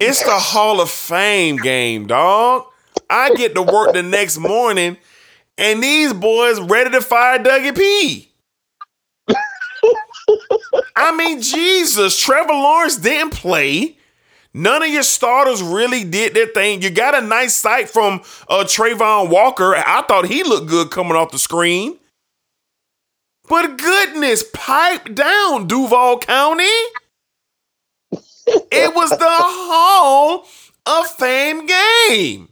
It's the Hall of Fame game, dog. I get to work the next morning, and these boys ready to fire Dougie P. I mean, Jesus, Trevor Lawrence didn't play. None of your starters really did their thing. You got a nice sight from uh, Travon Walker. I thought he looked good coming off the screen. But goodness, pipe down, Duval County. It was the Hall of Fame game.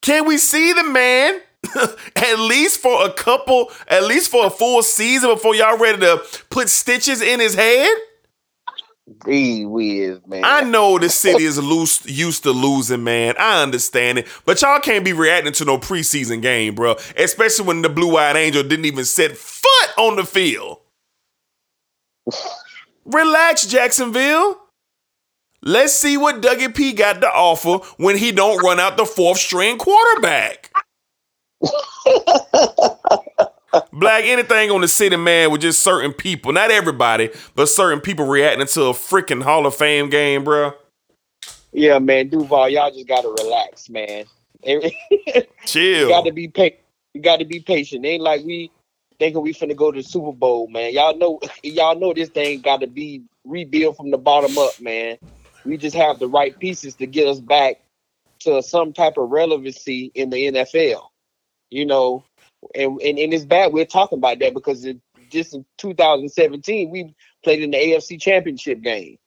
Can we see the man at least for a couple, at least for a full season before y'all ready to put stitches in his head? Gee whiz, man. I know the city is loose, used to losing, man. I understand it, but y'all can't be reacting to no preseason game, bro. Especially when the Blue Eyed Angel didn't even set foot on the field. Relax, Jacksonville. Let's see what Dougie P got to offer when he don't run out the fourth string quarterback. Black, anything on the city, man, with just certain people, not everybody, but certain people reacting to a freaking Hall of Fame game, bro. Yeah, man, Duval, y'all just gotta relax, man. you Chill. gotta be patient. You gotta be patient. Ain't like we thinking we finna go to the Super Bowl, man. Y'all know, y'all know this thing gotta be rebuilt from the bottom up, man. We just have the right pieces to get us back to some type of relevancy in the NFL. You know, and and, and it's bad we're talking about that because it, just in 2017 we played in the AFC Championship game.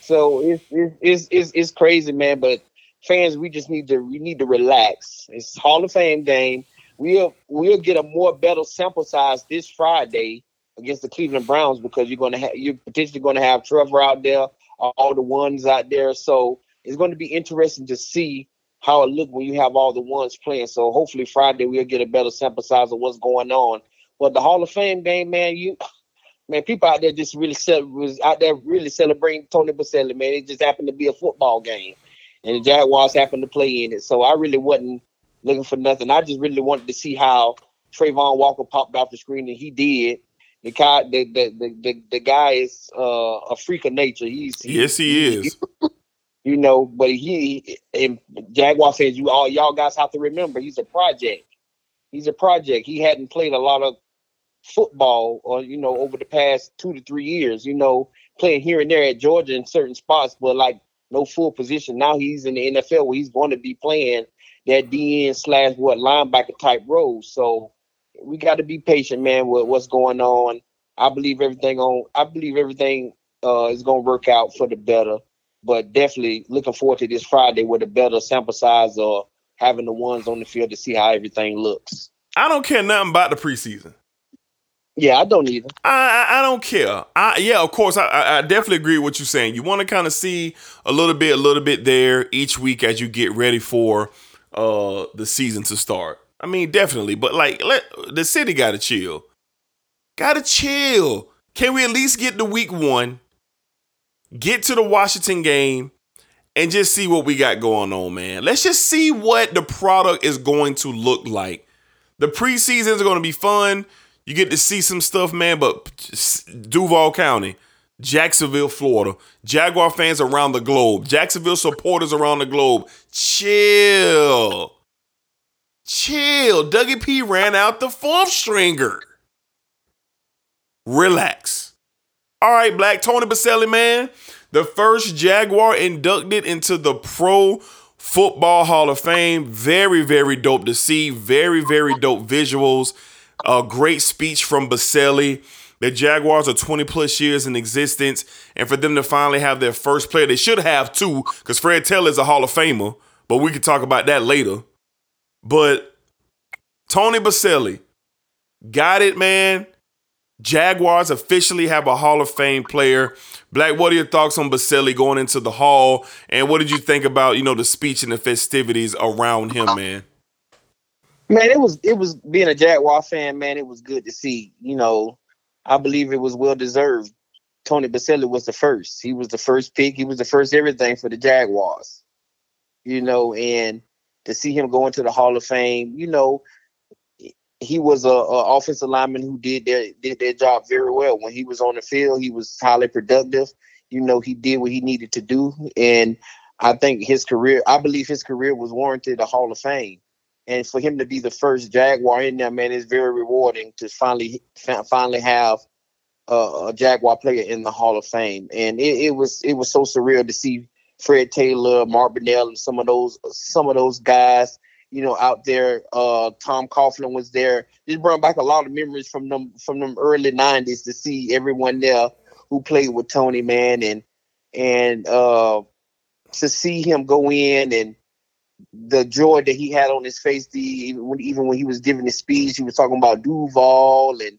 So it's it's it's it's, crazy, man. But fans, we just need to we need to relax. It's Hall of Fame game. We'll we'll get a more better sample size this Friday against the Cleveland Browns because you're gonna have you're potentially gonna have Trevor out there, all the ones out there. So it's going to be interesting to see how it looked when you have all the ones playing. So hopefully Friday we'll get a better sample size of what's going on. But the Hall of Fame game, man, you man, people out there just really cel- was out there really celebrating Tony Boselli, man. It just happened to be a football game. And the Jaguars happened to play in it. So I really wasn't looking for nothing. I just really wanted to see how Travon Walker popped off the screen and he did. The guy, the the the, the, the guy is uh, a freak of nature. He's Yes, he is. you know, but he and Jaguar says you all y'all guys have to remember he's a project. He's a project. He hadn't played a lot of football or you know over the past two to three years, you know, playing here and there at Georgia in certain spots, but like no full position. Now he's in the NFL where he's going to be playing that DN slash what linebacker type role. So we got to be patient, man, with what's going on. I believe everything on I believe everything uh is gonna work out for the better but definitely looking forward to this Friday with a better sample size or having the ones on the field to see how everything looks. I don't care nothing about the preseason. Yeah, I don't either. I, I I don't care. I yeah, of course, I- I, I definitely agree with what you're saying. You want to kind of see a little bit, a little bit there each week as you get ready for uh the season to start. I mean, definitely, but like, let the city got to chill. Got to chill. Can we at least get to week one? Get to the Washington game and just see what we got going on, man. Let's just see what the product is going to look like. The preseasons are going to be fun. You get to see some stuff, man. But Duval County, Jacksonville, Florida, Jaguar fans around the globe, Jacksonville supporters around the globe, chill. Chill. Dougie P ran out the fourth stringer. Relax. All right, Black Tony Boselli, man. The first Jaguar inducted into the Pro Football Hall of Fame. Very, very dope to see. Very, very dope visuals. A great speech from Boselli. The Jaguars are 20 plus years in existence, and for them to finally have their first player, they should have two, because Fred Taylor is a Hall of Famer, but we can talk about that later. But Tony Boselli got it, man. Jaguars officially have a Hall of Fame player. Black, what are your thoughts on Boselli going into the Hall? And what did you think about, you know, the speech and the festivities around him, man? Man, it was it was being a Jaguar fan, man, it was good to see. You know, I believe it was well deserved. Tony Boselli was the first. He was the first pick. He was the first everything for the Jaguars. You know, and to see him go into the Hall of Fame, you know, he was a, a offensive lineman who did their did their job very well. When he was on the field, he was highly productive. You know, he did what he needed to do, and I think his career. I believe his career was warranted a Hall of Fame, and for him to be the first Jaguar in there, man, is very rewarding to finally finally have a, a Jaguar player in the Hall of Fame. And it, it was it was so surreal to see Fred Taylor, Mark Brunell, and some of those some of those guys you know, out there. Uh, Tom Coughlin was there. Just brought back a lot of memories from them from them early '90s to see everyone there who played with Tony, man, and and uh, to see him go in and the joy that he had on his face. The even when, even when he was giving his speech, he was talking about Duval and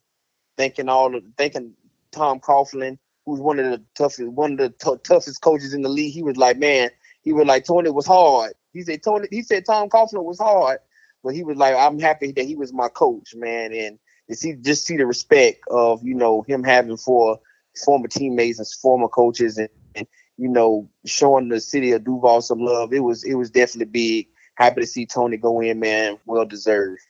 thanking all of thanking Tom Coughlin. who's one of the toughest one of the t- toughest coaches in the league, he was like, man, he was like Tony was hard. He said Tony, he said Tom Coughlin was hard, but he was like, I'm happy that he was my coach, man, and to see just see the respect of you know him having for former teammates and former coaches and, and you know showing the city of Duval some love. It was it was definitely big. Happy to see Tony go in, man. Well deserved.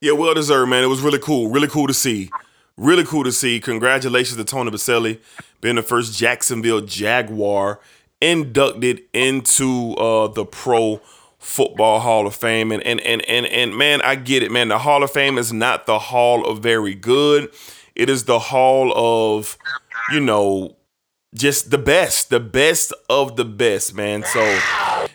Yeah, well deserved, man. It was really cool. Really cool to see. Really cool to see. Congratulations to Tony Boselli, being the first Jacksonville Jaguar inducted into uh, the Pro Football Hall of Fame. And and and and and man, I get it, man. The Hall of Fame is not the Hall of Very Good. It is the Hall of, you know, just the best, the best of the best, man. So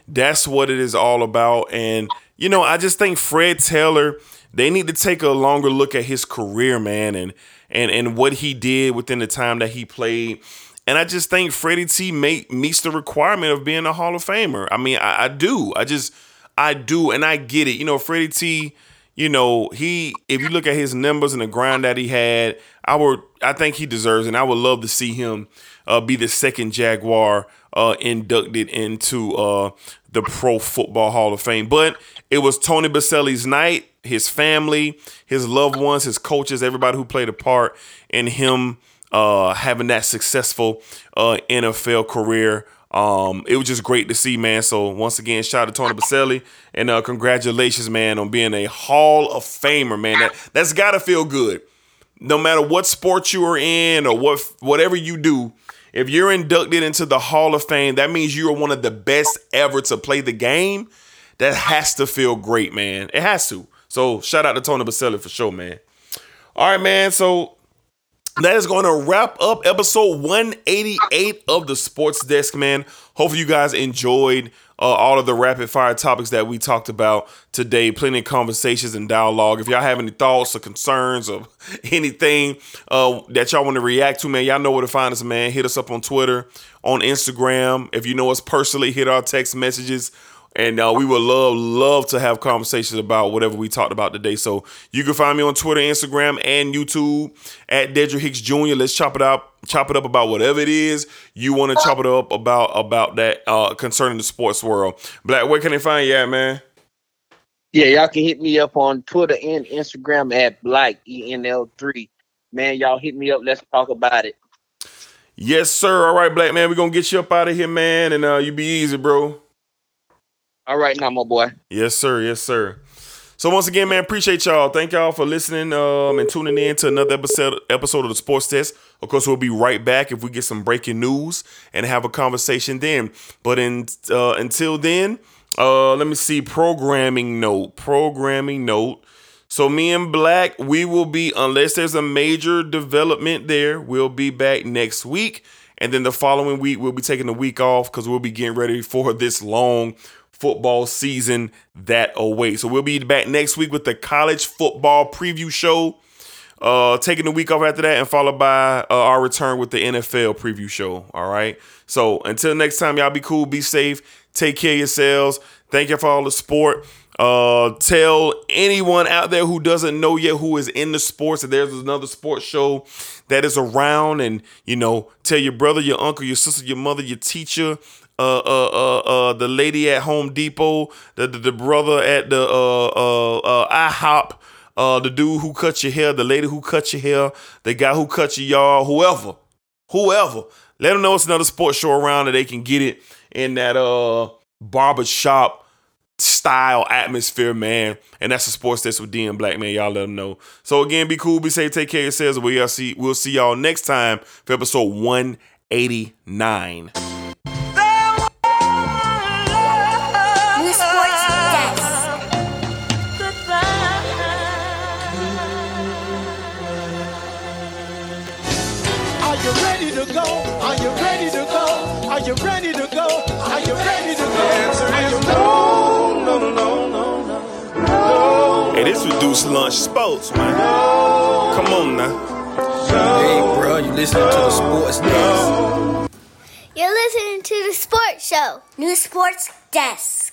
that's what it is all about. And you know, I just think Fred Taylor, they need to take a longer look at his career, man, and and and what he did within the time that he played. And I just think Freddie T meets the requirement of being a Hall of Famer. I mean, I, I do. I just, I do, and I get it. You know, Freddie T. You know, he. If you look at his numbers and the grind that he had, I would. I think he deserves, and I would love to see him uh, be the second Jaguar uh, inducted into uh, the Pro Football Hall of Fame. But it was Tony Boselli's night. His family, his loved ones, his coaches, everybody who played a part in him uh, having that successful uh, NFL career. Um, it was just great to see, man. So once again, shout out to Tony Boselli and uh, congratulations, man, on being a Hall of Famer, man. That that's gotta feel good. No matter what sport you are in or what whatever you do, if you're inducted into the Hall of Fame, that means you are one of the best ever to play the game. That has to feel great, man. It has to. So shout out to Tony Boselli for sure, man. All right, man. So that is going to wrap up episode 188 of the Sports Desk, man. Hopefully, you guys enjoyed uh, all of the rapid fire topics that we talked about today. Plenty of conversations and dialogue. If y'all have any thoughts or concerns or anything uh, that y'all want to react to, man, y'all know where to find us, man. Hit us up on Twitter, on Instagram. If you know us personally, hit our text messages. And uh, we would love, love to have conversations about whatever we talked about today. So you can find me on Twitter, Instagram, and YouTube at Dedrick Hicks Jr. Let's chop it up, chop it up about whatever it is you want to chop it up about about that uh, concerning the sports world. Black, where can they find you at, man? Yeah, y'all can hit me up on Twitter and Instagram at Black ENL3. Man, y'all hit me up. Let's talk about it. Yes, sir. All right, Black man, we're gonna get you up out of here, man, and uh, you be easy, bro. All right, now, my boy. Yes, sir. Yes, sir. So once again, man, appreciate y'all. Thank y'all for listening um, and tuning in to another episode episode of the Sports Desk. Of course, we'll be right back if we get some breaking news and have a conversation then. But in uh, until then, uh, let me see. Programming note. Programming note. So me and Black, we will be unless there's a major development there, we'll be back next week. And then the following week, we'll be taking a week off because we'll be getting ready for this long football season that awaits. So we'll be back next week with the college football preview show. Uh, taking the week off after that, and followed by uh, our return with the NFL preview show. All right. So until next time, y'all be cool, be safe, take care of yourselves. Thank you for all the support. Uh, tell anyone out there who doesn't know yet who is in the sports that there's another sports show that is around, and you know, tell your brother, your uncle, your sister, your mother, your teacher, uh, uh, uh, uh, the lady at Home Depot, the the, the brother at the uh, uh, uh, IHOP, uh, the dude who cut your hair, the lady who cut your hair, the guy who cut your yard, whoever, whoever. Let them know it's another sports show around that they can get it in that uh barber shop style atmosphere, man. And that's the sports that's with D and Black, man. Y'all let them know. So again, be cool, be safe, take care of yourselves. We'll see, we'll see y'all next time for episode 189. Lunch sports, man. Come on now. Hey, bro, you listening to the Sports Desk. You're listening to the sports show. New Sports Desk.